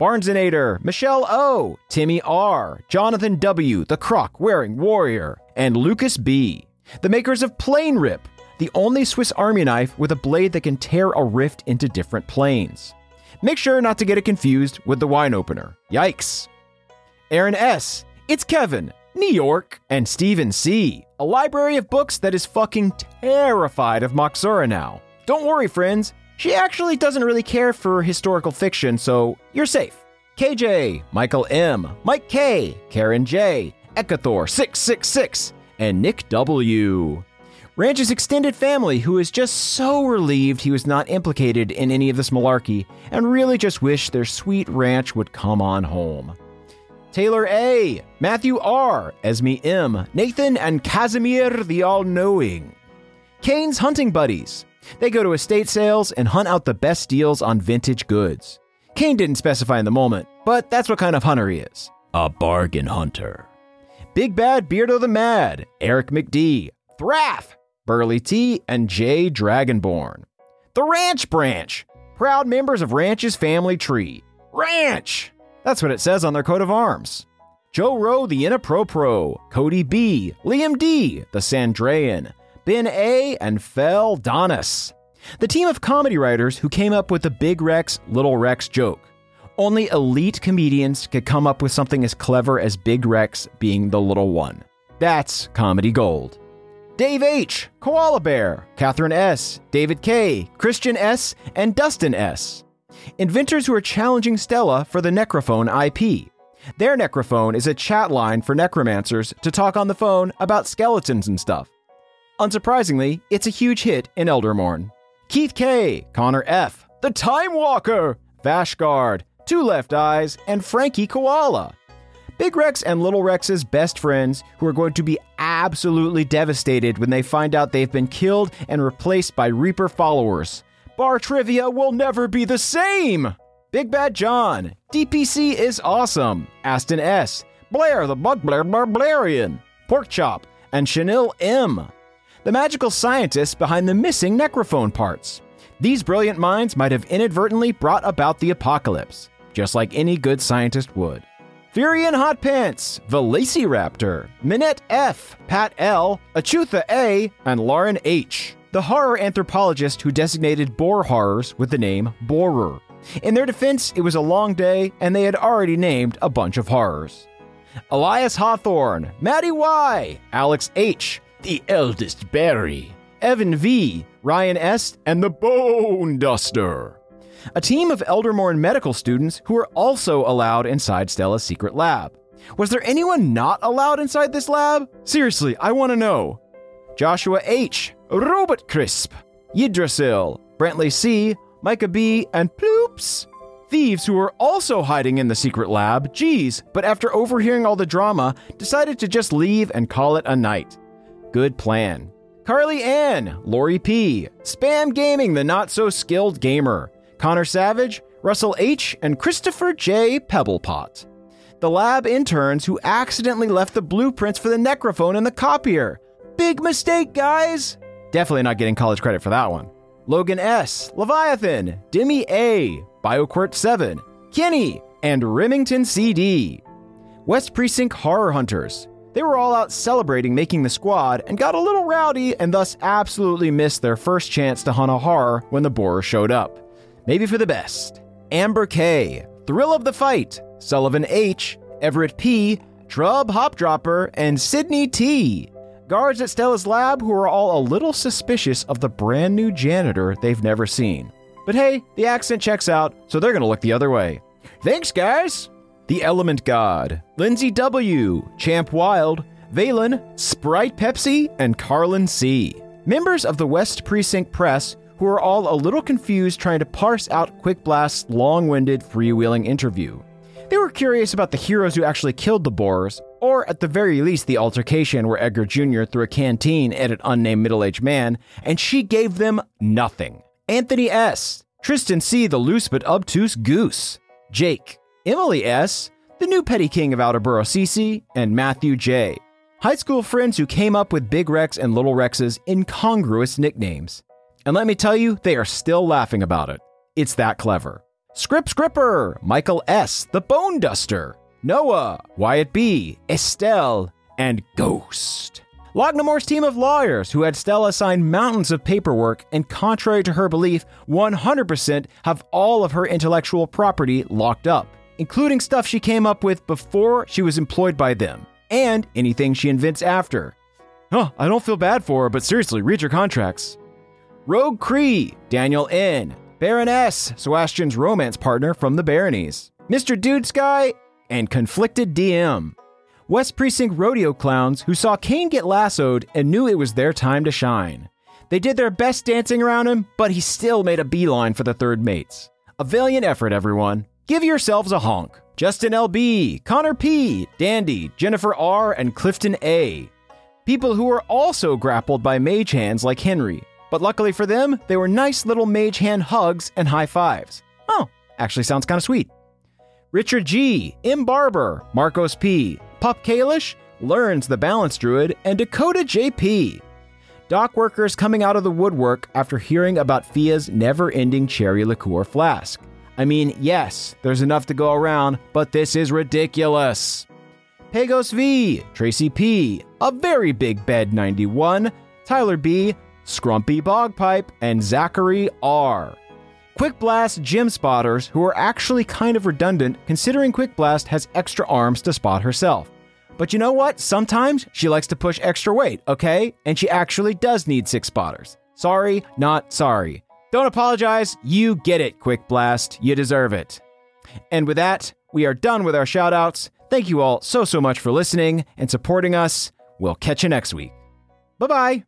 Barnesonator, Michelle O, Timmy R, Jonathan W, the croc wearing warrior, and Lucas B, the makers of Plane Rip, the only Swiss Army knife with a blade that can tear a rift into different planes. Make sure not to get it confused with the wine opener. Yikes. Aaron S. It's Kevin, New York, and Stephen C. A library of books that is fucking terrified of Moxora now. Don't worry, friends. She actually doesn't really care for historical fiction, so you're safe. KJ, Michael M, Mike K, Karen J, Ekathor666, and Nick W. Ranch's extended family, who is just so relieved he was not implicated in any of this malarkey and really just wish their sweet ranch would come on home. Taylor A., Matthew R., Esme M., Nathan, and Casimir the All Knowing. Kane's hunting buddies. They go to estate sales and hunt out the best deals on vintage goods. Kane didn't specify in the moment, but that's what kind of hunter he is a bargain hunter. Big Bad Beardo the Mad, Eric McD, Thraff, Burley T, and Jay Dragonborn. The Ranch Branch, proud members of Ranch's family tree. Ranch! That's what it says on their coat of arms. Joe Rowe, the Inapropro, Cody B, Liam D, the Sandrayan, Ben A, and Fel Donis. The team of comedy writers who came up with the Big Rex, Little Rex joke. Only elite comedians could come up with something as clever as Big Rex being the little one. That's comedy gold. Dave H., Koala Bear, Catherine S., David K., Christian S., and Dustin S. Inventors who are challenging Stella for the Necrophone IP. Their Necrophone is a chat line for necromancers to talk on the phone about skeletons and stuff. Unsurprisingly, it's a huge hit in Eldermourne. Keith K., Connor F., The Time Walker, Vashgard, Two Left Eyes, and Frankie Koala. Big Rex and Little Rex's best friends, who are going to be absolutely devastated when they find out they've been killed and replaced by Reaper followers. Bar trivia will never be the same! Big Bad John, DPC is awesome, Aston S, Blair the Bugbear Barbarian, Porkchop, and Chanel M, the magical scientists behind the missing necrophone parts. These brilliant minds might have inadvertently brought about the apocalypse, just like any good scientist would. Fury and Hot Pants, Velociraptor, Minette F, Pat L, Achutha A, and Lauren H, the horror anthropologist who designated boar horrors with the name Borer. In their defense, it was a long day, and they had already named a bunch of horrors. Elias Hawthorne, Maddie Y, Alex H, the eldest Barry, Evan V, Ryan S, and the Bone Duster. A team of Eldermourne medical students who were also allowed inside Stella's secret lab. Was there anyone not allowed inside this lab? Seriously, I want to know. Joshua H, Robert Crisp, Yidrasil, Brantley C, Micah B, and Ploops. Thieves who were also hiding in the secret lab, geez, but after overhearing all the drama, decided to just leave and call it a night. Good plan. Carly Ann, Lori P, Spam Gaming, the not so skilled gamer, Connor Savage, Russell H, and Christopher J. Pebblepot. The lab interns who accidentally left the blueprints for the necrophone in the copier. Big mistake, guys! Definitely not getting college credit for that one. Logan S., Leviathan, Demi A., BioQuirt 7, Kenny, and Remington CD. West Precinct Horror Hunters. They were all out celebrating making the squad and got a little rowdy and thus absolutely missed their first chance to hunt a horror when the borer showed up. Maybe for the best. Amber K., Thrill of the Fight, Sullivan H., Everett P., Trub Hopdropper, and Sydney T. Guards at Stella's lab who are all a little suspicious of the brand new janitor they've never seen. But hey, the accent checks out, so they're gonna look the other way. Thanks, guys! The Element God, Lindsay W., Champ Wild, Valen, Sprite Pepsi, and Carlin C. Members of the West Precinct Press who are all a little confused trying to parse out Quick Blast's long winded, freewheeling interview. They were curious about the heroes who actually killed the Boers, or at the very least, the altercation where Edgar Jr. threw a canteen at an unnamed middle aged man, and she gave them nothing. Anthony S., Tristan C., the loose but obtuse goose, Jake, Emily S., the new petty king of Outerborough CC, and Matthew J. High school friends who came up with Big Rex and Little Rex's incongruous nicknames. And let me tell you, they are still laughing about it. It's that clever. Script Scripper, Michael S., the Bone Duster, Noah, Wyatt B., Estelle, and Ghost. Lognamore's team of lawyers, who had Stella sign mountains of paperwork and, contrary to her belief, 100% have all of her intellectual property locked up, including stuff she came up with before she was employed by them, and anything she invents after. Oh, I don't feel bad for her, but seriously, read your contracts. Rogue Cree, Daniel N., Baroness, Sebastian's romance partner from the Baronies, Mr. Dude Sky, and Conflicted DM. West Precinct rodeo clowns who saw Kane get lassoed and knew it was their time to shine. They did their best dancing around him, but he still made a beeline for the third mates. A valiant effort, everyone. Give yourselves a honk. Justin LB, Connor P, Dandy, Jennifer R, and Clifton A. People who were also grappled by mage hands like Henry, but luckily for them, they were nice little mage hand hugs and high fives. Oh, actually sounds kind of sweet. Richard G, M. Barber, Marcos P, Pup Kalish, Learns the Balance Druid, and Dakota JP. Dock workers coming out of the woodwork after hearing about Fia's never ending cherry liqueur flask. I mean, yes, there's enough to go around, but this is ridiculous. Pagos V, Tracy P, A Very Big Bed 91, Tyler B, Scrumpy Bogpipe, and Zachary R. Quick Blast gym spotters who are actually kind of redundant considering Quick Blast has extra arms to spot herself. But you know what? Sometimes she likes to push extra weight, okay? And she actually does need six spotters. Sorry, not sorry. Don't apologize. You get it, Quick Blast. You deserve it. And with that, we are done with our shoutouts. Thank you all so, so much for listening and supporting us. We'll catch you next week. Bye bye.